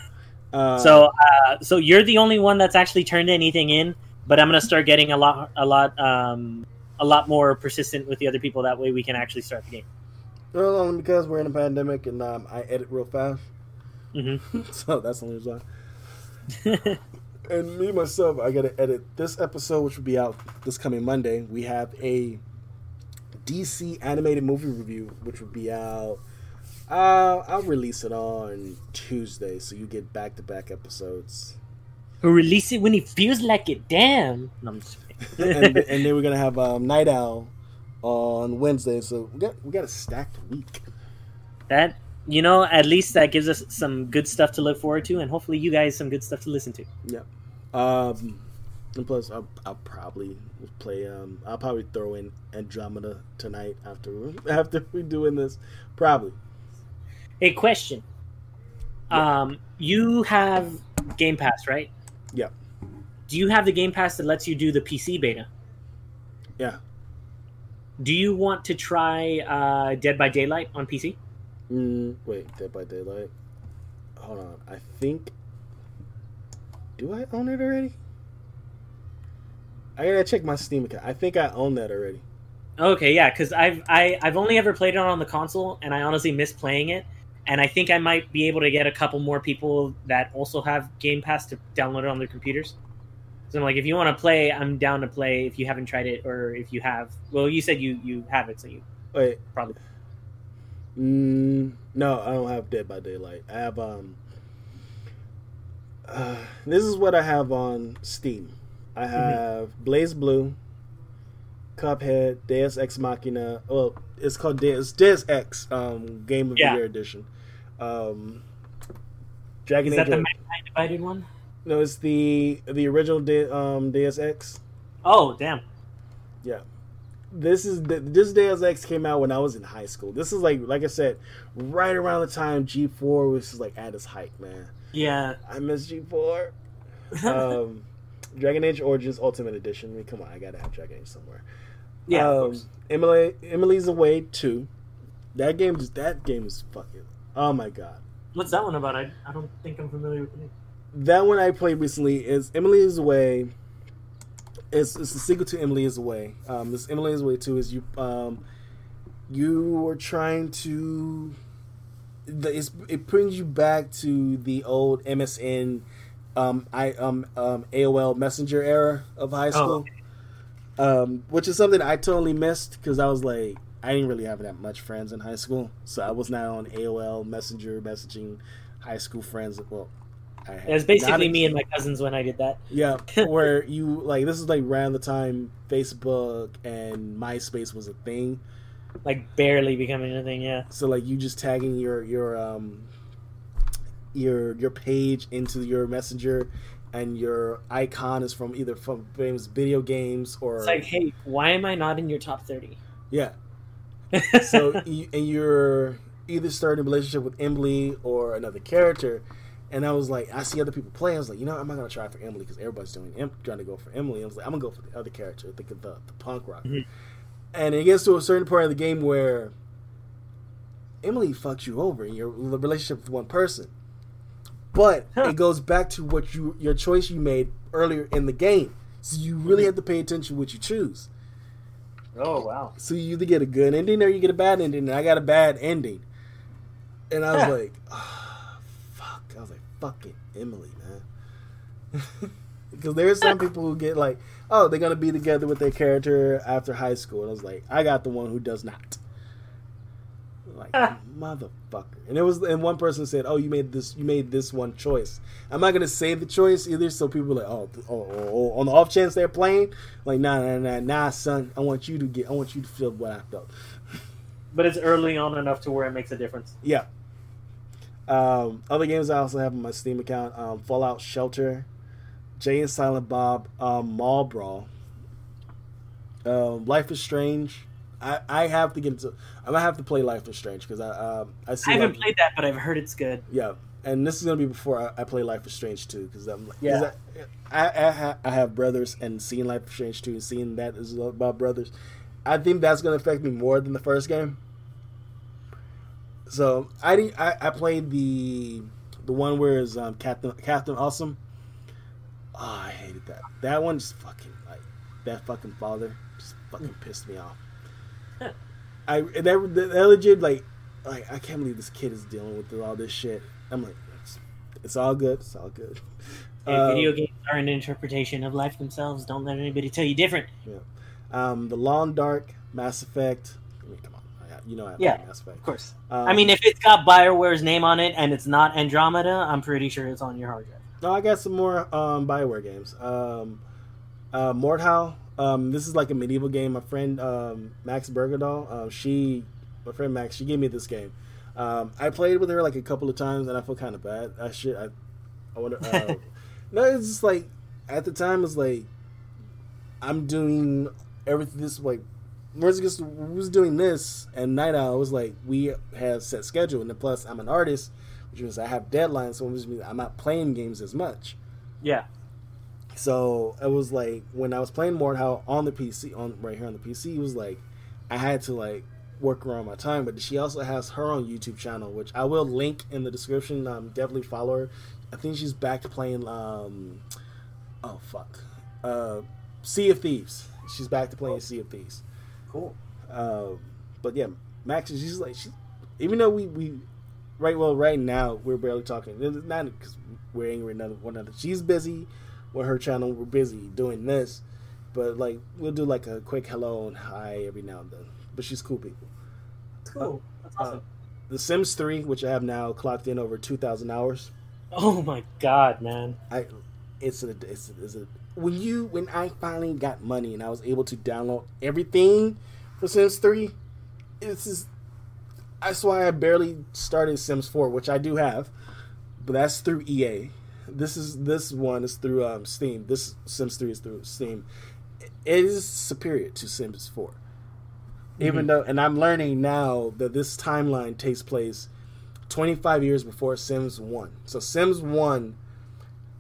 Uh, so uh, so you're the only one that's actually turned anything in, but I'm gonna start getting a lot a lot um, a lot more persistent with the other people. That way we can actually start the game. well, only because we're in a pandemic and um, I edit real fast, hmm so that's the only reason. And me myself, I got to edit this episode, which will be out this coming Monday. We have a DC animated movie review, which will be out. Uh, I'll release it on Tuesday, so you get back to back episodes. Who release it when he feels like it? Damn. No, and, and then we're gonna have um, Night Owl on Wednesday, so we got we got a stacked week. that you know at least that gives us some good stuff to look forward to, and hopefully you guys some good stuff to listen to. Yeah. Um, and plus, I'll, I'll probably play. Um, I'll probably throw in Andromeda tonight after after we doing this. Probably. Hey, question. Um, you have Game Pass, right? Yeah. Do you have the Game Pass that lets you do the PC beta? Yeah. Do you want to try uh, Dead by Daylight on PC? Mm, wait, Dead by Daylight. Hold on. I think. Do I own it already? I gotta check my Steam account. I think I own that already. Okay, yeah, because I've I, I've only ever played it on the console, and I honestly miss playing it. And I think I might be able to get a couple more people that also have Game Pass to download it on their computers. So I'm like, if you want to play, I'm down to play. If you haven't tried it, or if you have, well, you said you you have it, so you Wait. probably Mm, no, I don't have Dead by Daylight. I have um. Uh, this is what I have on Steam. I have BlazBlue, Cuphead, Deus Ex Machina. Well, it's called Deus Deus Ex um, Game of Yeah. the Year edition. Um, Dragon is Age. that the Divided one? no, it's the the original De- um, Deus Ex. Oh, damn. Yeah, this is this Deus Ex came out when I was in high school. This is like like I said, right around the time G four was like at its height, man. Yeah. I miss G four. um, Dragon Age Origins Ultimate Edition. I mean, come on, I gotta have Dragon Age somewhere. yeah. um. Emily Emily's Away two. That game is that game is fucking. Oh my god. What's that one about? I, I don't think I'm familiar with the name. That one I played recently is Emily's Away. It's, it's the sequel to Emily's Away. Um, this Emily's Away two is you um, you were trying to. The, it brings you back to the old MSN, um, I um, um AOL Messenger era of high school, um, which is something I totally missed because I was like I didn't really have that much friends in high school, so I was not on AOL Messenger messaging high school friends. Well, I had It was basically me and my cousins when I did that. yeah, where you like this is like around the time Facebook and MySpace was a thing. Like barely becoming anything. yeah. So like you just tagging your your um your your page into your messenger and your icon is from either from famous video games or It's like, hey, why am I not in your top thirty? yeah. So you, and you're either starting a relationship with Emily or another character. And I was like, I see other people play. I was like, you know, I'm not gonna try for Emily because everybody's doing em- trying to go for Emily. I was like, I'm gonna go for the other character, I think of the the punk rocker. Mhm. And it gets to a certain part of the game where Emily fucks you over in your relationship with one person, but Huh. it goes back to what you your choice you made earlier in the game. So you really mm-hmm. have to pay attention to what you choose. Oh wow. So you either get a good ending or you get a bad ending. And I got a bad ending. And I was Huh. like, oh, fuck. I was like, fucking Emily, man. because there's some people who get like, oh, they're going to be together with their character after high school. And I was like, I got the one who does not. Like motherfucker. And it was and one person said, "Oh, you made this you made this one choice." I'm not gonna say the choice either, so people are like, "Oh, oh, oh, oh," on the off chance they're playing, like, "Nah, nah, nah, nah, son. I want you to get. I want you to feel what I felt." But it's early on enough to where it makes a difference. Yeah. Um, other games I also have on my Steam account: um, Fallout Shelter, Jay and Silent Bob, um, Mall Brawl, um, Life is Strange. I, I have to get into. I'm gonna have to play Life is Strange because I um, I see. I haven't like- played that, but I've heard it's good. Yeah, and this is gonna be before I, I play Life is Strange too, because I'm like, Yeah. 'cause I, I, I, ha- I have brothers, and seeing Life is Strange too and seeing that is about brothers, I think that's gonna affect me more than the first game. So I I, I played the the one where is um, Captain Captain Awesome. Oh, I hated that. That one just fucking like that fucking father just fucking pissed me off. I that, that, legit like like I can't believe this kid is dealing with all this shit. I'm like, it's, it's all good. It's all good. Hey, Um, video games are an interpretation of life themselves. Don't let anybody tell you different. Yeah. um, the Long Dark, Mass Effect. I mean, come on, I- you know I Yeah. play Mass Effect. Of course. Um, I mean, if it's got Bioware's name on it and it's not Andromeda, I'm pretty sure it's on your hard drive. No, I got some more um, Bioware games. Um, uh, Mordhau. Um, this is like a medieval game. My friend um, Max Bergedal, um, she, my friend Max, she gave me this game. Um, I played with her like a couple of times, and I feel kind of bad. I should. I, I wonder. Uh, no, it's just like at the time, it's like I'm doing everything. This like. Whereas just was doing this and Night Owl was like we have set schedule and then plus I'm an artist, which means I have deadlines, so just means I'm not playing games as much. Yeah. So it was like when I was playing Mordhau on the PC, on right here on the PC, it was like I had to like work around my time. But she also has her own YouTube channel, which I will link in the description. Um, definitely follow her. I think she's back to playing. Um, oh fuck, uh, Sea of Thieves. She's back to playing Sea of Thieves. Cool. Uh, but yeah, Max is she's like she, even though we we right well right now we're barely talking. It's not because we're angry at one another. She's busy with her channel. We're busy doing this, but like we'll do like a quick hello and hi every now and then. But she's cool people. Cool. That's Uh, awesome. The Sims 3, which I have now clocked in over 2,000 hours. oh my god, man. I it's a it's a, it's a when you when I finally got money and I was able to download everything for Sims 3, this just that's why I barely started Sims 4, which I do have, but that's through EA. This is this one is through um, Steam. This Sims 3 is through Steam. It is superior to Sims 4. Even though and I'm learning now that this timeline takes place 25 years before Sims 1. So Sims 1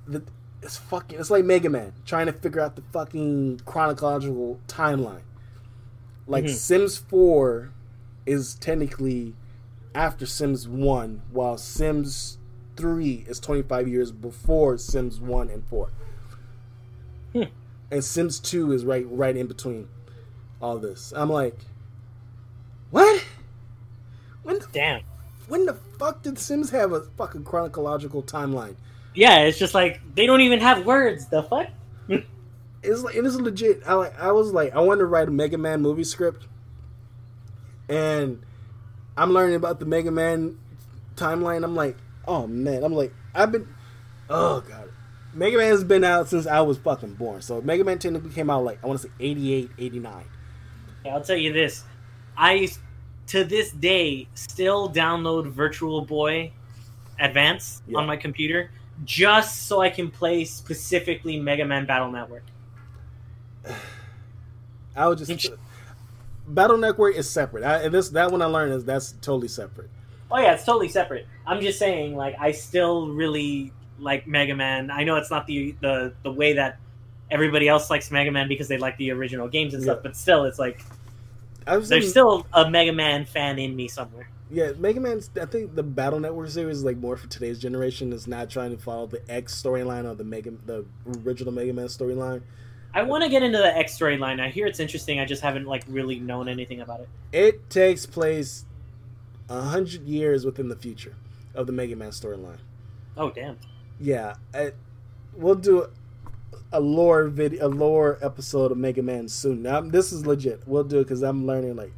the, it's fucking it's like Mega Man trying to figure out the fucking chronological timeline. Like Mhm. Sims 4 is technically after Sims 1 while Sims 3 is 25 years before Sims 1 and 4. Hmm. And Sims 2 is right right in between all this. I'm like what? When the, Damn. when the fuck did Sims have a fucking chronological timeline? Yeah, it's just like they don't even have words. The fuck? it's like it is legit. I like I was like I wanted to write a Mega Man movie script, and I'm learning about the Mega Man timeline. I'm like, oh man, I'm like I've been, oh god, Mega Man has been out since I was fucking born. So Mega Man technically came out like I want to say 88, 89. Yeah, I'll tell you this. I to this day still download Virtual Boy Advance Yeah. on my computer just so I can play specifically Mega Man Battle Network. I was just Battle Network is separate. I, and this that one I learned is that's totally separate. Oh yeah, it's totally separate. I'm just saying, like, I still really like Mega Man. I know it's not the the the way that everybody else likes Mega Man because they like the original games and stuff, Yeah. but still, it's like there's still a Mega Man fan in me somewhere. Yeah, Mega Man's. I think the Battle Network series is like more for today's generation. Is not trying to follow the X storyline or the Mega, the original Mega Man storyline. I want to get into the X storyline. I hear it's interesting. I just haven't like really known anything about it. It takes place a hundred years within the future of the Mega Man storyline. Oh damn! Yeah, I, we'll do a lore video, a lore episode of Mega Man soon. Now, this is legit. We'll do it because I'm learning. Like,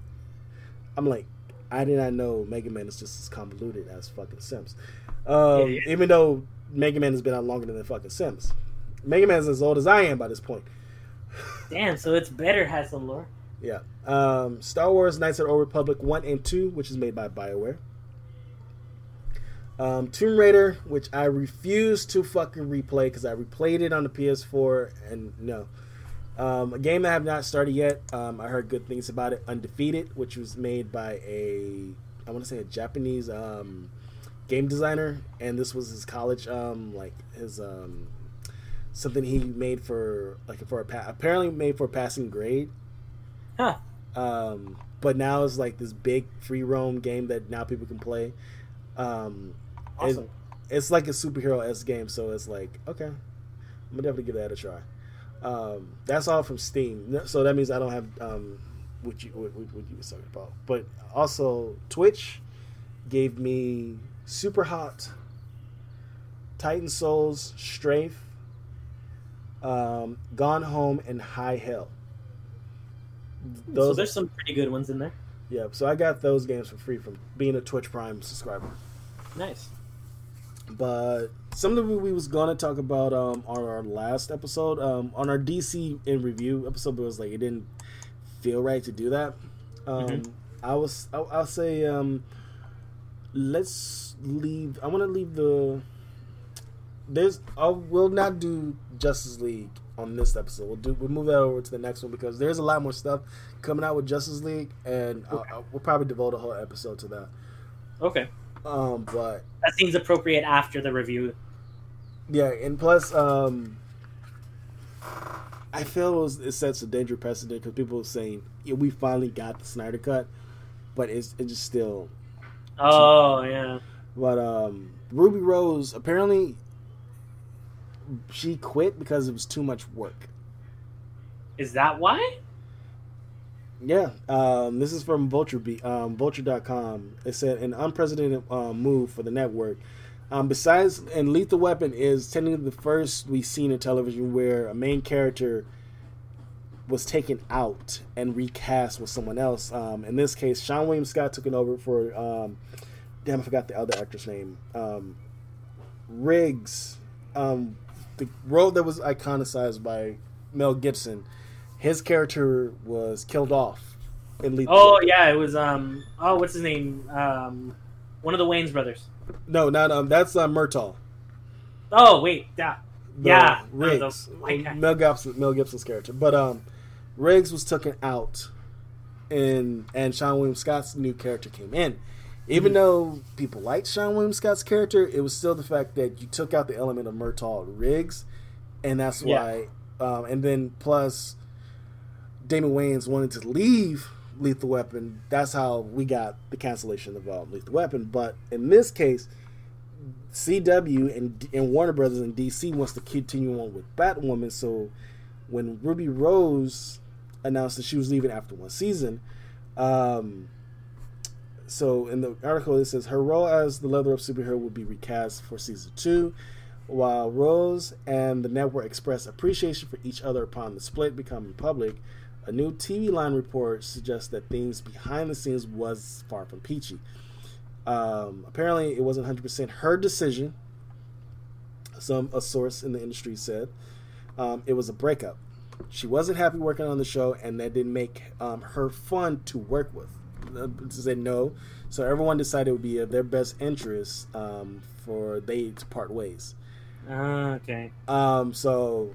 I'm like, I did not know Mega Man is just as convoluted as fucking Sims. Um, Yeah, yeah. Even though Mega Man has been out longer than the fucking Sims. Mega Man's as old as I am by this point. Damn, so it's better has the lore. Yeah. Um, Star Wars Knights of the Old Republic 1 and 2, which is made by BioWare. Um, Tomb Raider, which I refuse to fucking replay because I replayed it on the PS4 and no. Um, a game I have not started yet. Um, I heard good things about it. Undefeated, which was made by a, I want to say a Japanese um, game designer, and this was his college, um, like his um, something he made for like for a pa- apparently made for passing grade. Huh. Um, but now it's like this big free roam game that now people can play. Um, Awesome. it's like a superhero s game, so it's like okay, I'm gonna definitely give that a try. Um, that's all from Steam, so that means I don't have um, what you what, what what you were talking about. But also Twitch gave me Super Hot, Titan Souls, Strafe, um, Gone Home, and High Hell. so there's some pretty good ones in there. Yeah, so I got those games for free from being a Twitch Prime subscriber. Nice. But something we- we was gonna talk about um, on our last episode, um, on our DC in review episode, but it was like it didn't feel right to do that. Um, Mhm. I was I'll, I'll say um, let's leave. I want to leave the. There's I will not do Justice League on this episode. We'll do we'll move that over to the next one because there's a lot more stuff coming out with Justice League, and I'll, I'll, we'll probably devote a whole episode to that. Okay. Um, but That seems appropriate after the review. Yeah, and plus, um, I feel it, was, it sets a dangerous precedent because people are saying yeah, we finally got the Snyder cut, but it's it's just still. Oh yeah. But um, Ruby Rose apparently she quit because it was too much work. Is that why? Yeah, um, this is from Vulture Be- um, Vulture.com. It said an unprecedented um, move for the network. Um, besides, and Lethal Weapon is technically the first we've seen in television where a main character was taken out and recast with someone else. Um, in this case, Seann William Scott took it over for. Um, damn, I forgot the other actor's name. Um, Riggs, um, the role that was iconicized by Mel Gibson. His character was killed off in Lethal. Oh Weapon. yeah, it was um. Oh, what's his name? Um, one of the Wayans brothers. No, not um. That's uh, Murtaugh. Oh wait, yeah. The Yeah, no, Riggs, white. Mel Gibson, Mel Gibson's character. But um, Riggs was taken out, and and Seann William Scott's new character came in. Even Mhm. though people liked Seann William Scott's character, it was still the fact that you took out the element of Murtaugh Riggs, and that's Yeah. why. Um, and then plus, Damon Wayans wanted to leave Lethal Weapon. That's how we got the cancellation of uh, Lethal Weapon. But in this case, CW and and Warner Brothers and DC wants to continue on with Batwoman. So when Ruby Rose announced that she was leaving after one season, um, so in the article it says her role as the leather up superhero will be recast for season two. While Rose and the network expressed appreciation for each other upon the split becoming public, a new TVLine report suggests that things behind the scenes was far from peachy. Um, apparently, it wasn't 100% her decision. Some a source in the industry said um, it was a breakup. She wasn't happy working on the show, and that didn't make um, her fun to work with. Uh, say no, so everyone decided it would be of their best interest um, for they to part ways. Ah, okay. Um, so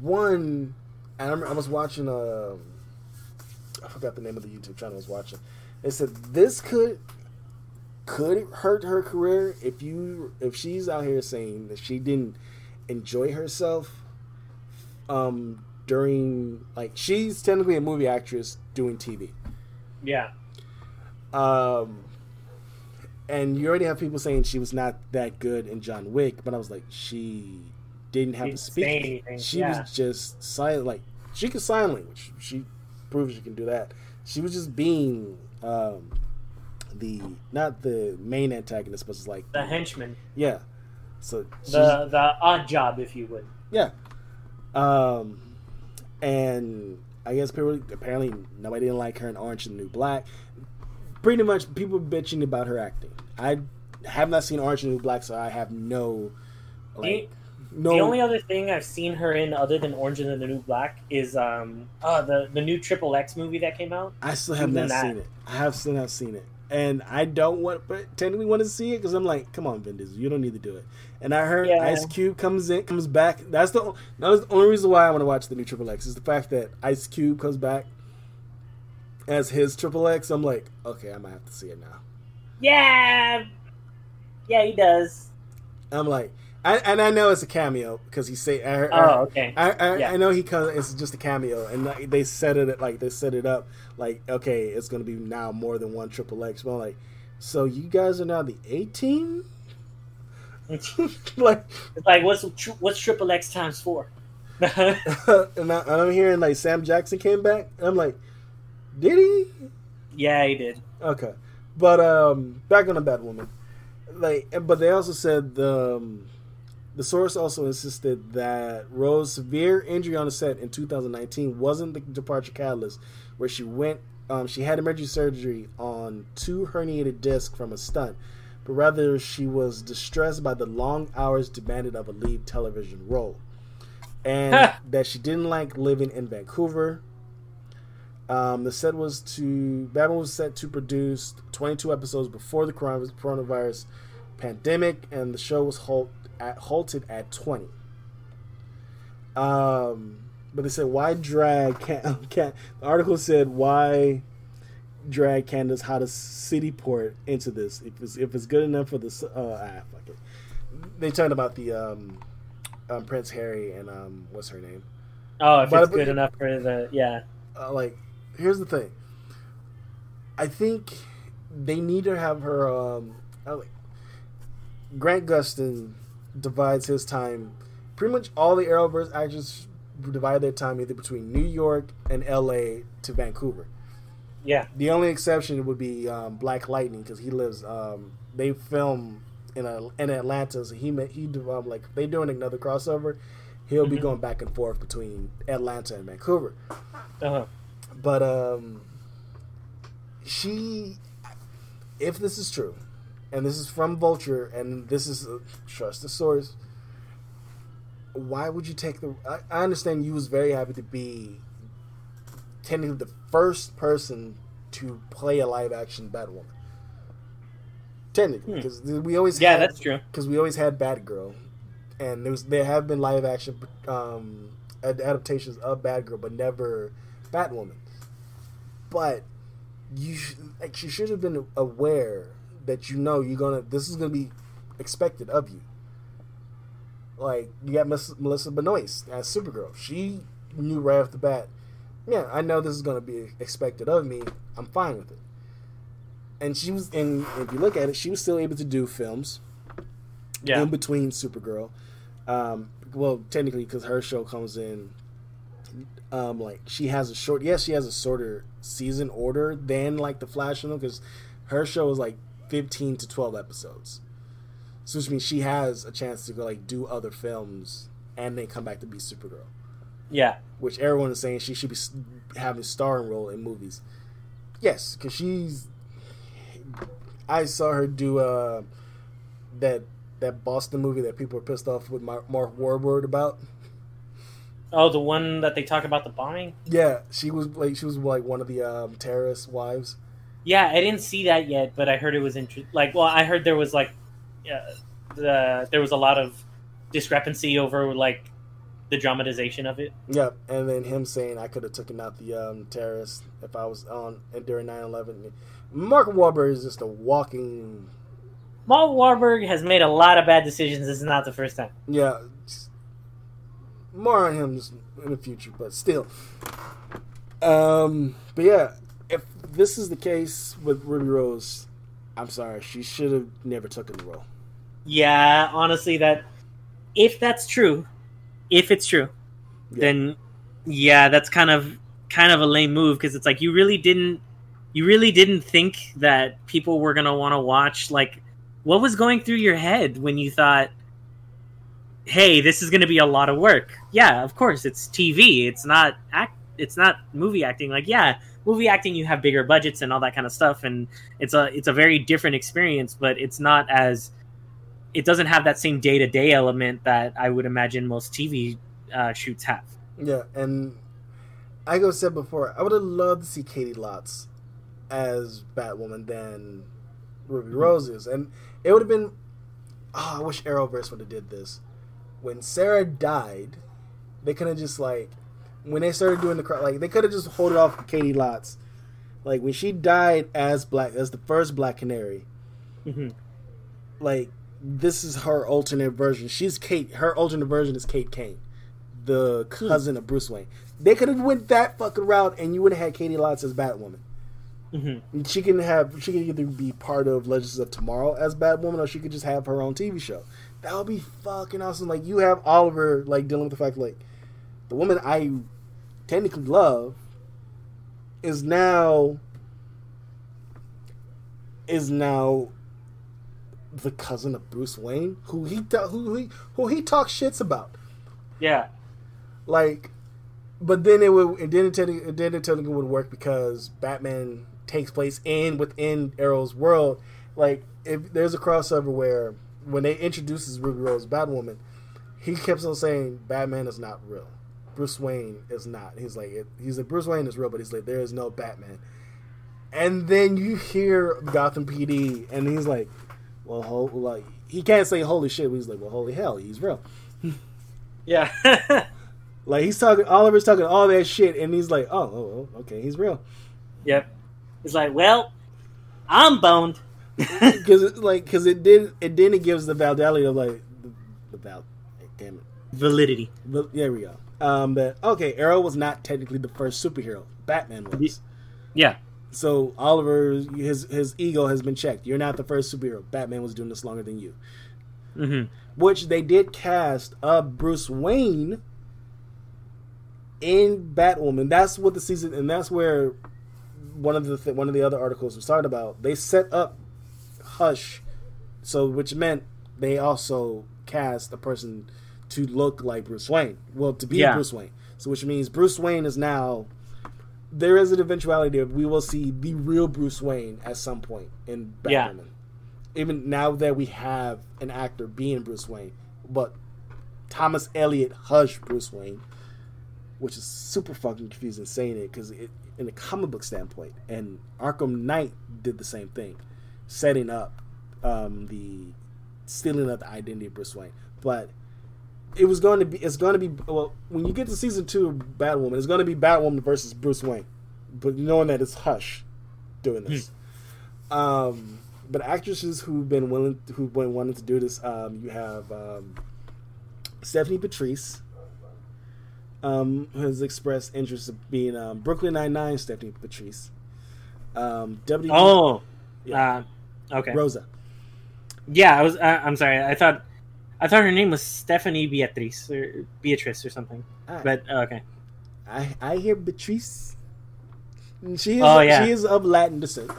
one, I, remember I was watching. Uh, I forgot the name of the YouTube channel I was watching. It said this could could hurt her career if you if she's out here saying that she didn't enjoy herself um during like she's technically a movie actress doing TV. Yeah. Um, and you already have people saying she was not that good in John Wick, but I was like, she didn't have to speak. anything, She yeah. was just silent. Like she could sign language. She proves she can do that. She was just being um, the not the main antagonist, but it's like The henchman. yeah. So The the odd job, if you would. yeah. Um, and I guess people apparently nobody didn't like her in Orange and the New Black. pretty much people bitching about her acting. I have not seen Orange and the New Black, so I have no like no. The only other thing I've seen her in other than Orange and the New Black is um uh the the new Triple X movie that came out. I still have not seen it. I have still not seen it, and I don't want, but technically want to see it because I'm like, come on, Vin Diesel, you don't need to do it. And I heard yeah. Ice Cube comes in, comes back. That's the that's the only reason why I want to watch the new Triple X is the fact that Ice Cube comes back as his Triple X. I'm like, okay, I might have to see it now. Yeah, yeah, he does. I'm like, I, and I know it's a cameo because he say. I, oh, okay. I, I, yeah. I know he comes. It's just a cameo, and they set it like they set it up like okay, it's gonna be now more than one Triple X. But I'm like, so you guys are now the 18. like, it's like what's what's Triple X times four? and, I, am hearing like Sam Jackson came back. I'm like, did he? Yeah, he did. Okay, but um, back on the Batwoman, like, but they also said the. Um, the source also insisted that Rose's severe injury on the set in 2019 wasn't the departure catalyst, where she went, um, she had emergency surgery on two herniated discs from a stunt, but rather she was distressed by the long hours demanded of a lead television role, and that she didn't like living in Vancouver. Um, the set was to Batman was set to produce 22 episodes before the coronavirus pandemic, and the show was halt, at, halted at 20. Um, but they said why drag can't, can't the article said why drag Candace how to city port into this if it's if it's good enough for the uh ah, fuck it. They talked about the um, um, Prince Harry and um what's her name? Oh, if but, it's good enough for the yeah. Uh, like here's the thing. I think they need to have her um uh, Grant Gustin divides his time. Pretty much all the Arrowverse actors divide their time either between New York and L.A. to Vancouver. Yeah. The only exception would be um, Black Lightning because he lives. Um, they film in a, in Atlanta, so he he um, like they doing another crossover. He'll mm-hmm. be going back and forth between Atlanta and Vancouver. Uh-huh. But um, she, if this is true, and this is from Vulture, and this is trust the source. Why would you take the? I, I understand you was very happy to be technically the first person to play a live action Batwoman. Technically, because hmm. we always yeah, had, that's true. Because we always had Batgirl, and there was there have been live action um, adaptations of Batgirl, but never Batwoman. But you like she should have been aware that you know you're gonna this is gonna be expected of you. Like you got Miss, Melissa Benoist as Supergirl. She knew right off the bat, yeah, I know this is gonna be expected of me. I'm fine with it. And she was, and if you look at it, she was still able to do films. Yeah. In between Supergirl, um, well, technically, because her show comes in, um, like she has a short. Yes, she has a shorter season order than like the Flash show because her show is like 15 to 12 episodes. So which means she has a chance to go like do other films and then come back to be Supergirl. Yeah. Which everyone is saying she should be having a starring role in movies. Yes, because she's. I saw her do uh, that that Boston movie that people are pissed off with Mark Wahlberg about. Oh, the one that they talk about the bombing. Yeah, she was like she was like one of the um, terrorist wives. Yeah, I didn't see that yet, but I heard it was interesting. Like, well, I heard there was like, uh, the there was a lot of discrepancy over like the dramatization of it. Yeah, and then him saying I could have taken out the um, terrorists if I was on during 9-11. Mark Wahlberg is just a walking. Mark Wahlberg has made a lot of bad decisions. This is not the first time. Yeah, more on him in the future, but still. Um, but yeah, if this is the case with Ruby Rose, I'm sorry, she should have never taken the role. Yeah, honestly, that if that's true, if it's true, yeah. then yeah, that's kind of kind of a lame move because it's like you really didn't you really didn't think that people were gonna want to watch like what was going through your head when you thought hey this is gonna be a lot of work yeah of course it's tv it's not act it's not movie acting like yeah movie acting you have bigger budgets and all that kind of stuff, and it's a it's a very different experience, but it's not as it doesn't have that same day to day element that I would imagine most TV uh, shoots have. Yeah, and I go said before, I would have loved to see Caity Lotz as Batwoman than Ruby Mm-hmm. Rose is, and it would have been. Oh, I wish Arrowverse would have did this. When Sara died, they could have just like when they started doing the like they could have just hold it off for Caity Lotz. Like when she died as black as the first Black Canary, hmm like this is her alternate version. She's Kate. Her alternate version is Kate Kane, the cousin of Bruce Wayne. They could have went that fucking route, and you would have had Caity Lotz as Batwoman. hmm She can have. She can either be part of Legends of Tomorrow as Batwoman, or she could just have her own TV show. That would be fucking awesome. Like you have Oliver like dealing with the fact like the woman I technically love is now is now the cousin of Bruce Wayne, who he who he who he talks shits about. Yeah. Like, but then it would it didn't technically it didn't technically would work because Batman takes place in within Arrow's world. Like, if there's a crossover where when they introduces Ruby Rose Batwoman, he keeps on saying Batman is not real. Bruce Wayne is not. He's like it, he's like Bruce Wayne is real, but he's like there is no Batman. And then you hear Gotham PD, and he's like, "Well, ho- like he can't say holy shit." But he's like, "Well, holy hell, he's real." Yeah. Like he's talking, Oliver's talking all that shit, and he's like, "Oh, oh, oh okay, he's real." yep. He's like, well, I'm boned. Because it, like, because it did, it then it gives the validity of like the, the val. Damn it. Validity. But there we go. Um, but okay, Arrow was not technically the first superhero. Batman was. Yeah. So Oliver, his his ego has been checked. You're not the first superhero. Batman was doing this longer than you. hmm Which they did cast a Bruce Wayne in Batwoman. That's what the season, and that's where one of the th- one of the other articles was started about. They set up Hush, so which meant they also cast a person to look like Bruce Wayne. Well, to be Yeah. Bruce Wayne. So which means Bruce Wayne is now. There is an eventuality of we will see the real Bruce Wayne at some point in Batman. Yeah. Even now that we have an actor being Bruce Wayne, but Thomas Elliot Hush Bruce Wayne, which is super fucking confusing saying it because it, in a comic book standpoint, and Arkham Knight did the same thing, setting up um, the stealing of the identity of Bruce Wayne. But it was going to be, it's going to be, well, when you get to season two of Batwoman, it's going to be Batwoman versus Bruce Wayne, but knowing that it's Hush doing this. um, but actresses who've been willing, who've been wanting to do this, um, you have um, Stephanie Patrice, um, who has expressed interest of being um, Brooklyn Nine Nine Stephanie Patrice. Um, W. Oh. Yeah. Uh, okay. Rosa. Yeah, I was. Uh, I'm sorry. I thought, I thought her name was Stephanie Beatrice or Beatrice or something. I, But uh, okay. I, I hear Patrice. She is. Oh, yeah. She is of Latin descent.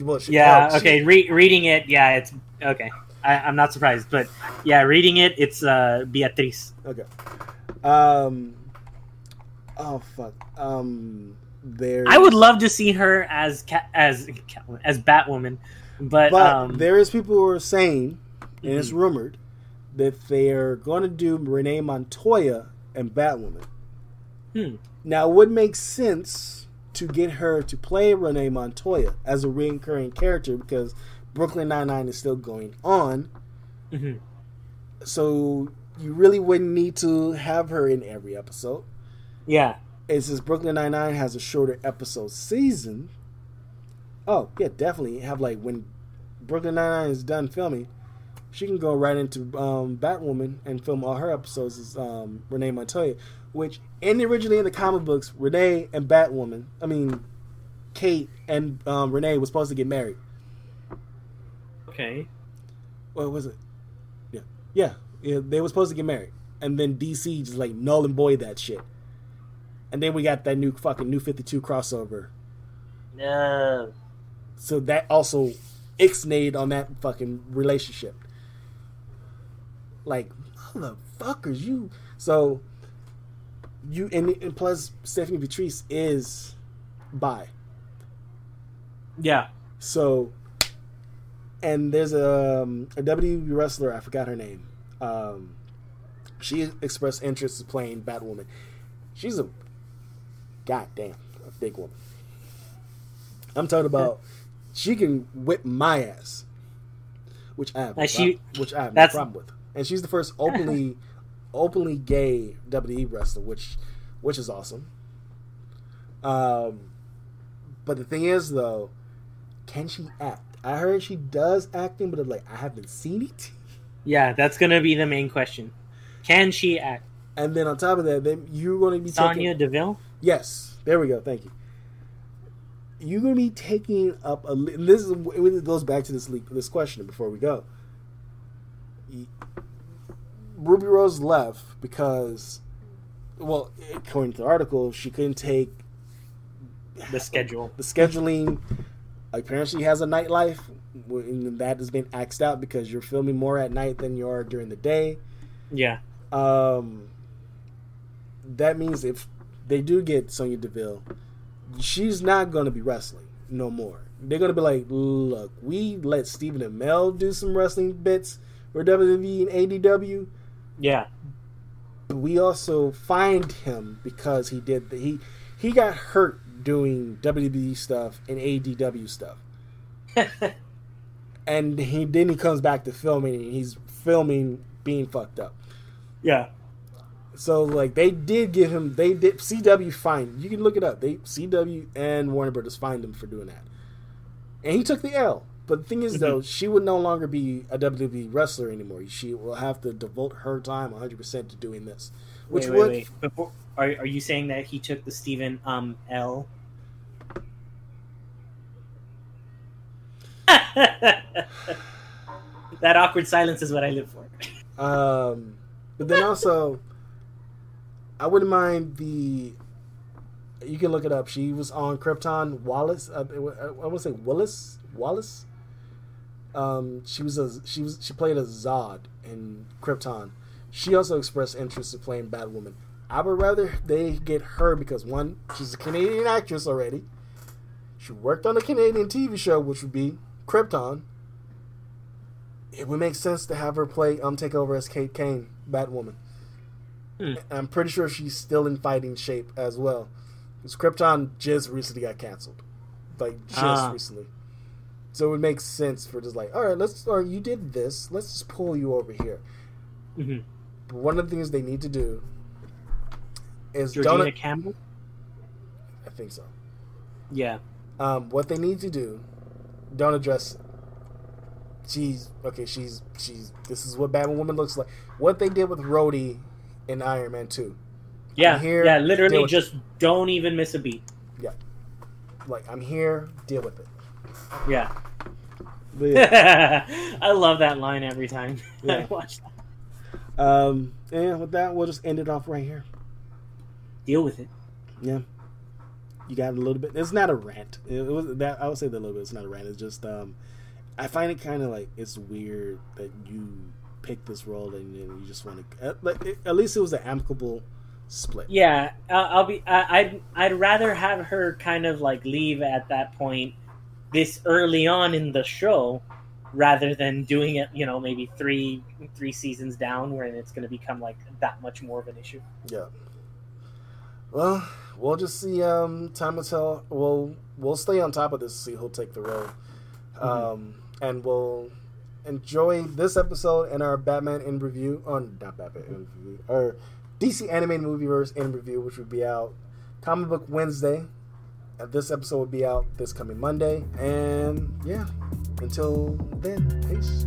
Well, she, Yeah. she- okay. Re- reading it, yeah, it's okay. I, I'm not surprised, but yeah, reading it, it's uh, Beatrice. Okay. Um. Oh fuck. Um. There. I would love to see her as as as Batwoman, but, But um, there is people who are saying, and it's Mhm. rumored, that they're going to do Renee Montoya and Batwoman. Hmm. Now, it would make sense to get her to play Renee Montoya as a recurring character because Brooklyn Nine Nine is still going on. mhm. So you really wouldn't need to have her in every episode. yeah, And since Brooklyn Nine Nine has a shorter episode season, oh yeah, definitely have like when Brooklyn Nine Nine is done filming, she can go right into um, Batwoman and film all her episodes as um, Renee Montoya, which in originally in the comic books, Renee and Batwoman, I mean, Kate and um, Renee was supposed to get married. okay, What was it? Yeah, yeah, yeah. They were supposed to get married, and then DC just like null and void that shit. And then we got that new fucking new Fifty Two crossover. uh, So that also ixnayed on that fucking relationship. Like, motherfuckers, you. So, you, and, and plus, Stephanie Patrice is bye. Yeah. So, and there's a, um, a WWE wrestler, I forgot her name. Um, she expressed interest in playing Batwoman. She's a goddamn a big woman. I'm talking about she can whip my ass, which I have, no she- prob- which I have no problem with. And she's the first openly, openly gay WWE wrestler, which, which is awesome. Um, but the thing is, though, can she act? I heard she does acting, but like I haven't seen it. Yeah, that's gonna be the main question. Can she act? And then on top of that, then you're going to be Sonya taking Deville? yes. There we go. Thank you. You're going to be taking up a. This is it goes back to this this question before we go. Ruby Rose left because, well, according to the article, she couldn't take The schedule. the scheduling apparently has a nightlife and that has been axed out because you're filming more at night than you are during the day Yeah. um that means if they do get Sonya Deville she's not going to be wrestling no more they're going to be like look we let Stephen Amell do some wrestling bits for WWE and ADW Yeah. but we also find him because he did the, he he got hurt doing WWE stuff and ADW stuff and he then he comes back to filming and he's filming being fucked up. yeah. So like they did give him they did CW fined you can look it up. They CW and Warner Brothers fined him for doing that. And he took the L. But the thing is though, she would no longer be a WWE wrestler anymore. She will have to devote her time 100% to doing this. Which wait, wait, would wait. Before, are, are you saying that he took the Stephen um L? that awkward silence is what I live for. Um, but then also, I wouldn't mind the. You can look it up. She was on Krypton. Wallace. Uh, I want to say Willis. Wallace. Um, she was a she was she played a Zod in Krypton. She also expressed interest in playing Batwoman. I would rather they get her because one, she's a Canadian actress already. She worked on a Canadian TV show, which would be Krypton it would make sense to have her play um take over as Kate Kane, Batwoman. Hmm. I'm pretty sure she's still in fighting shape as well. Because Krypton just recently got canceled, like just Ah. recently. So it would make sense for just like, all right, let's. Or you did this, let's just pull you over here. hmm But one of the things they need to do is Georgina don't. Campbell. I think so. Yeah. Um, what they need to do, don't address. She's okay. She's she's. This is what Batman Batwoman looks like. What they did with Rhodey in Iron Man Two. Yeah. here, yeah. Literally, just don't even miss a beat. Yeah. Like I'm here, deal with it. Yeah. Yeah, I love that line every time I watch that. um, and with that, we'll just end it off right here. Deal with it. Yeah, you got a little bit. It's not a rant. It, was that I would say that a little bit. It's not a rant. It's just um, I find it kind of like it's weird that you pick this role and then you just want to. At, at least it was an amicable split. Yeah, uh, I'll be. I, I'd I'd rather have her kind of like leave at that point, this early on in the show, rather than doing it. You know, maybe three three seasons down, where it's going to become like that much more of an issue. Yeah. Well, we'll just see. Um, time will tell. We'll we'll stay on top of this. See who'll take the role. Um, and we'll enjoy this episode and our Batman in review. On not Batman in review. or DC animated movieverse in review, which will be out Comic Book Wednesday. And this episode will be out this coming Monday. And yeah, until then, peace.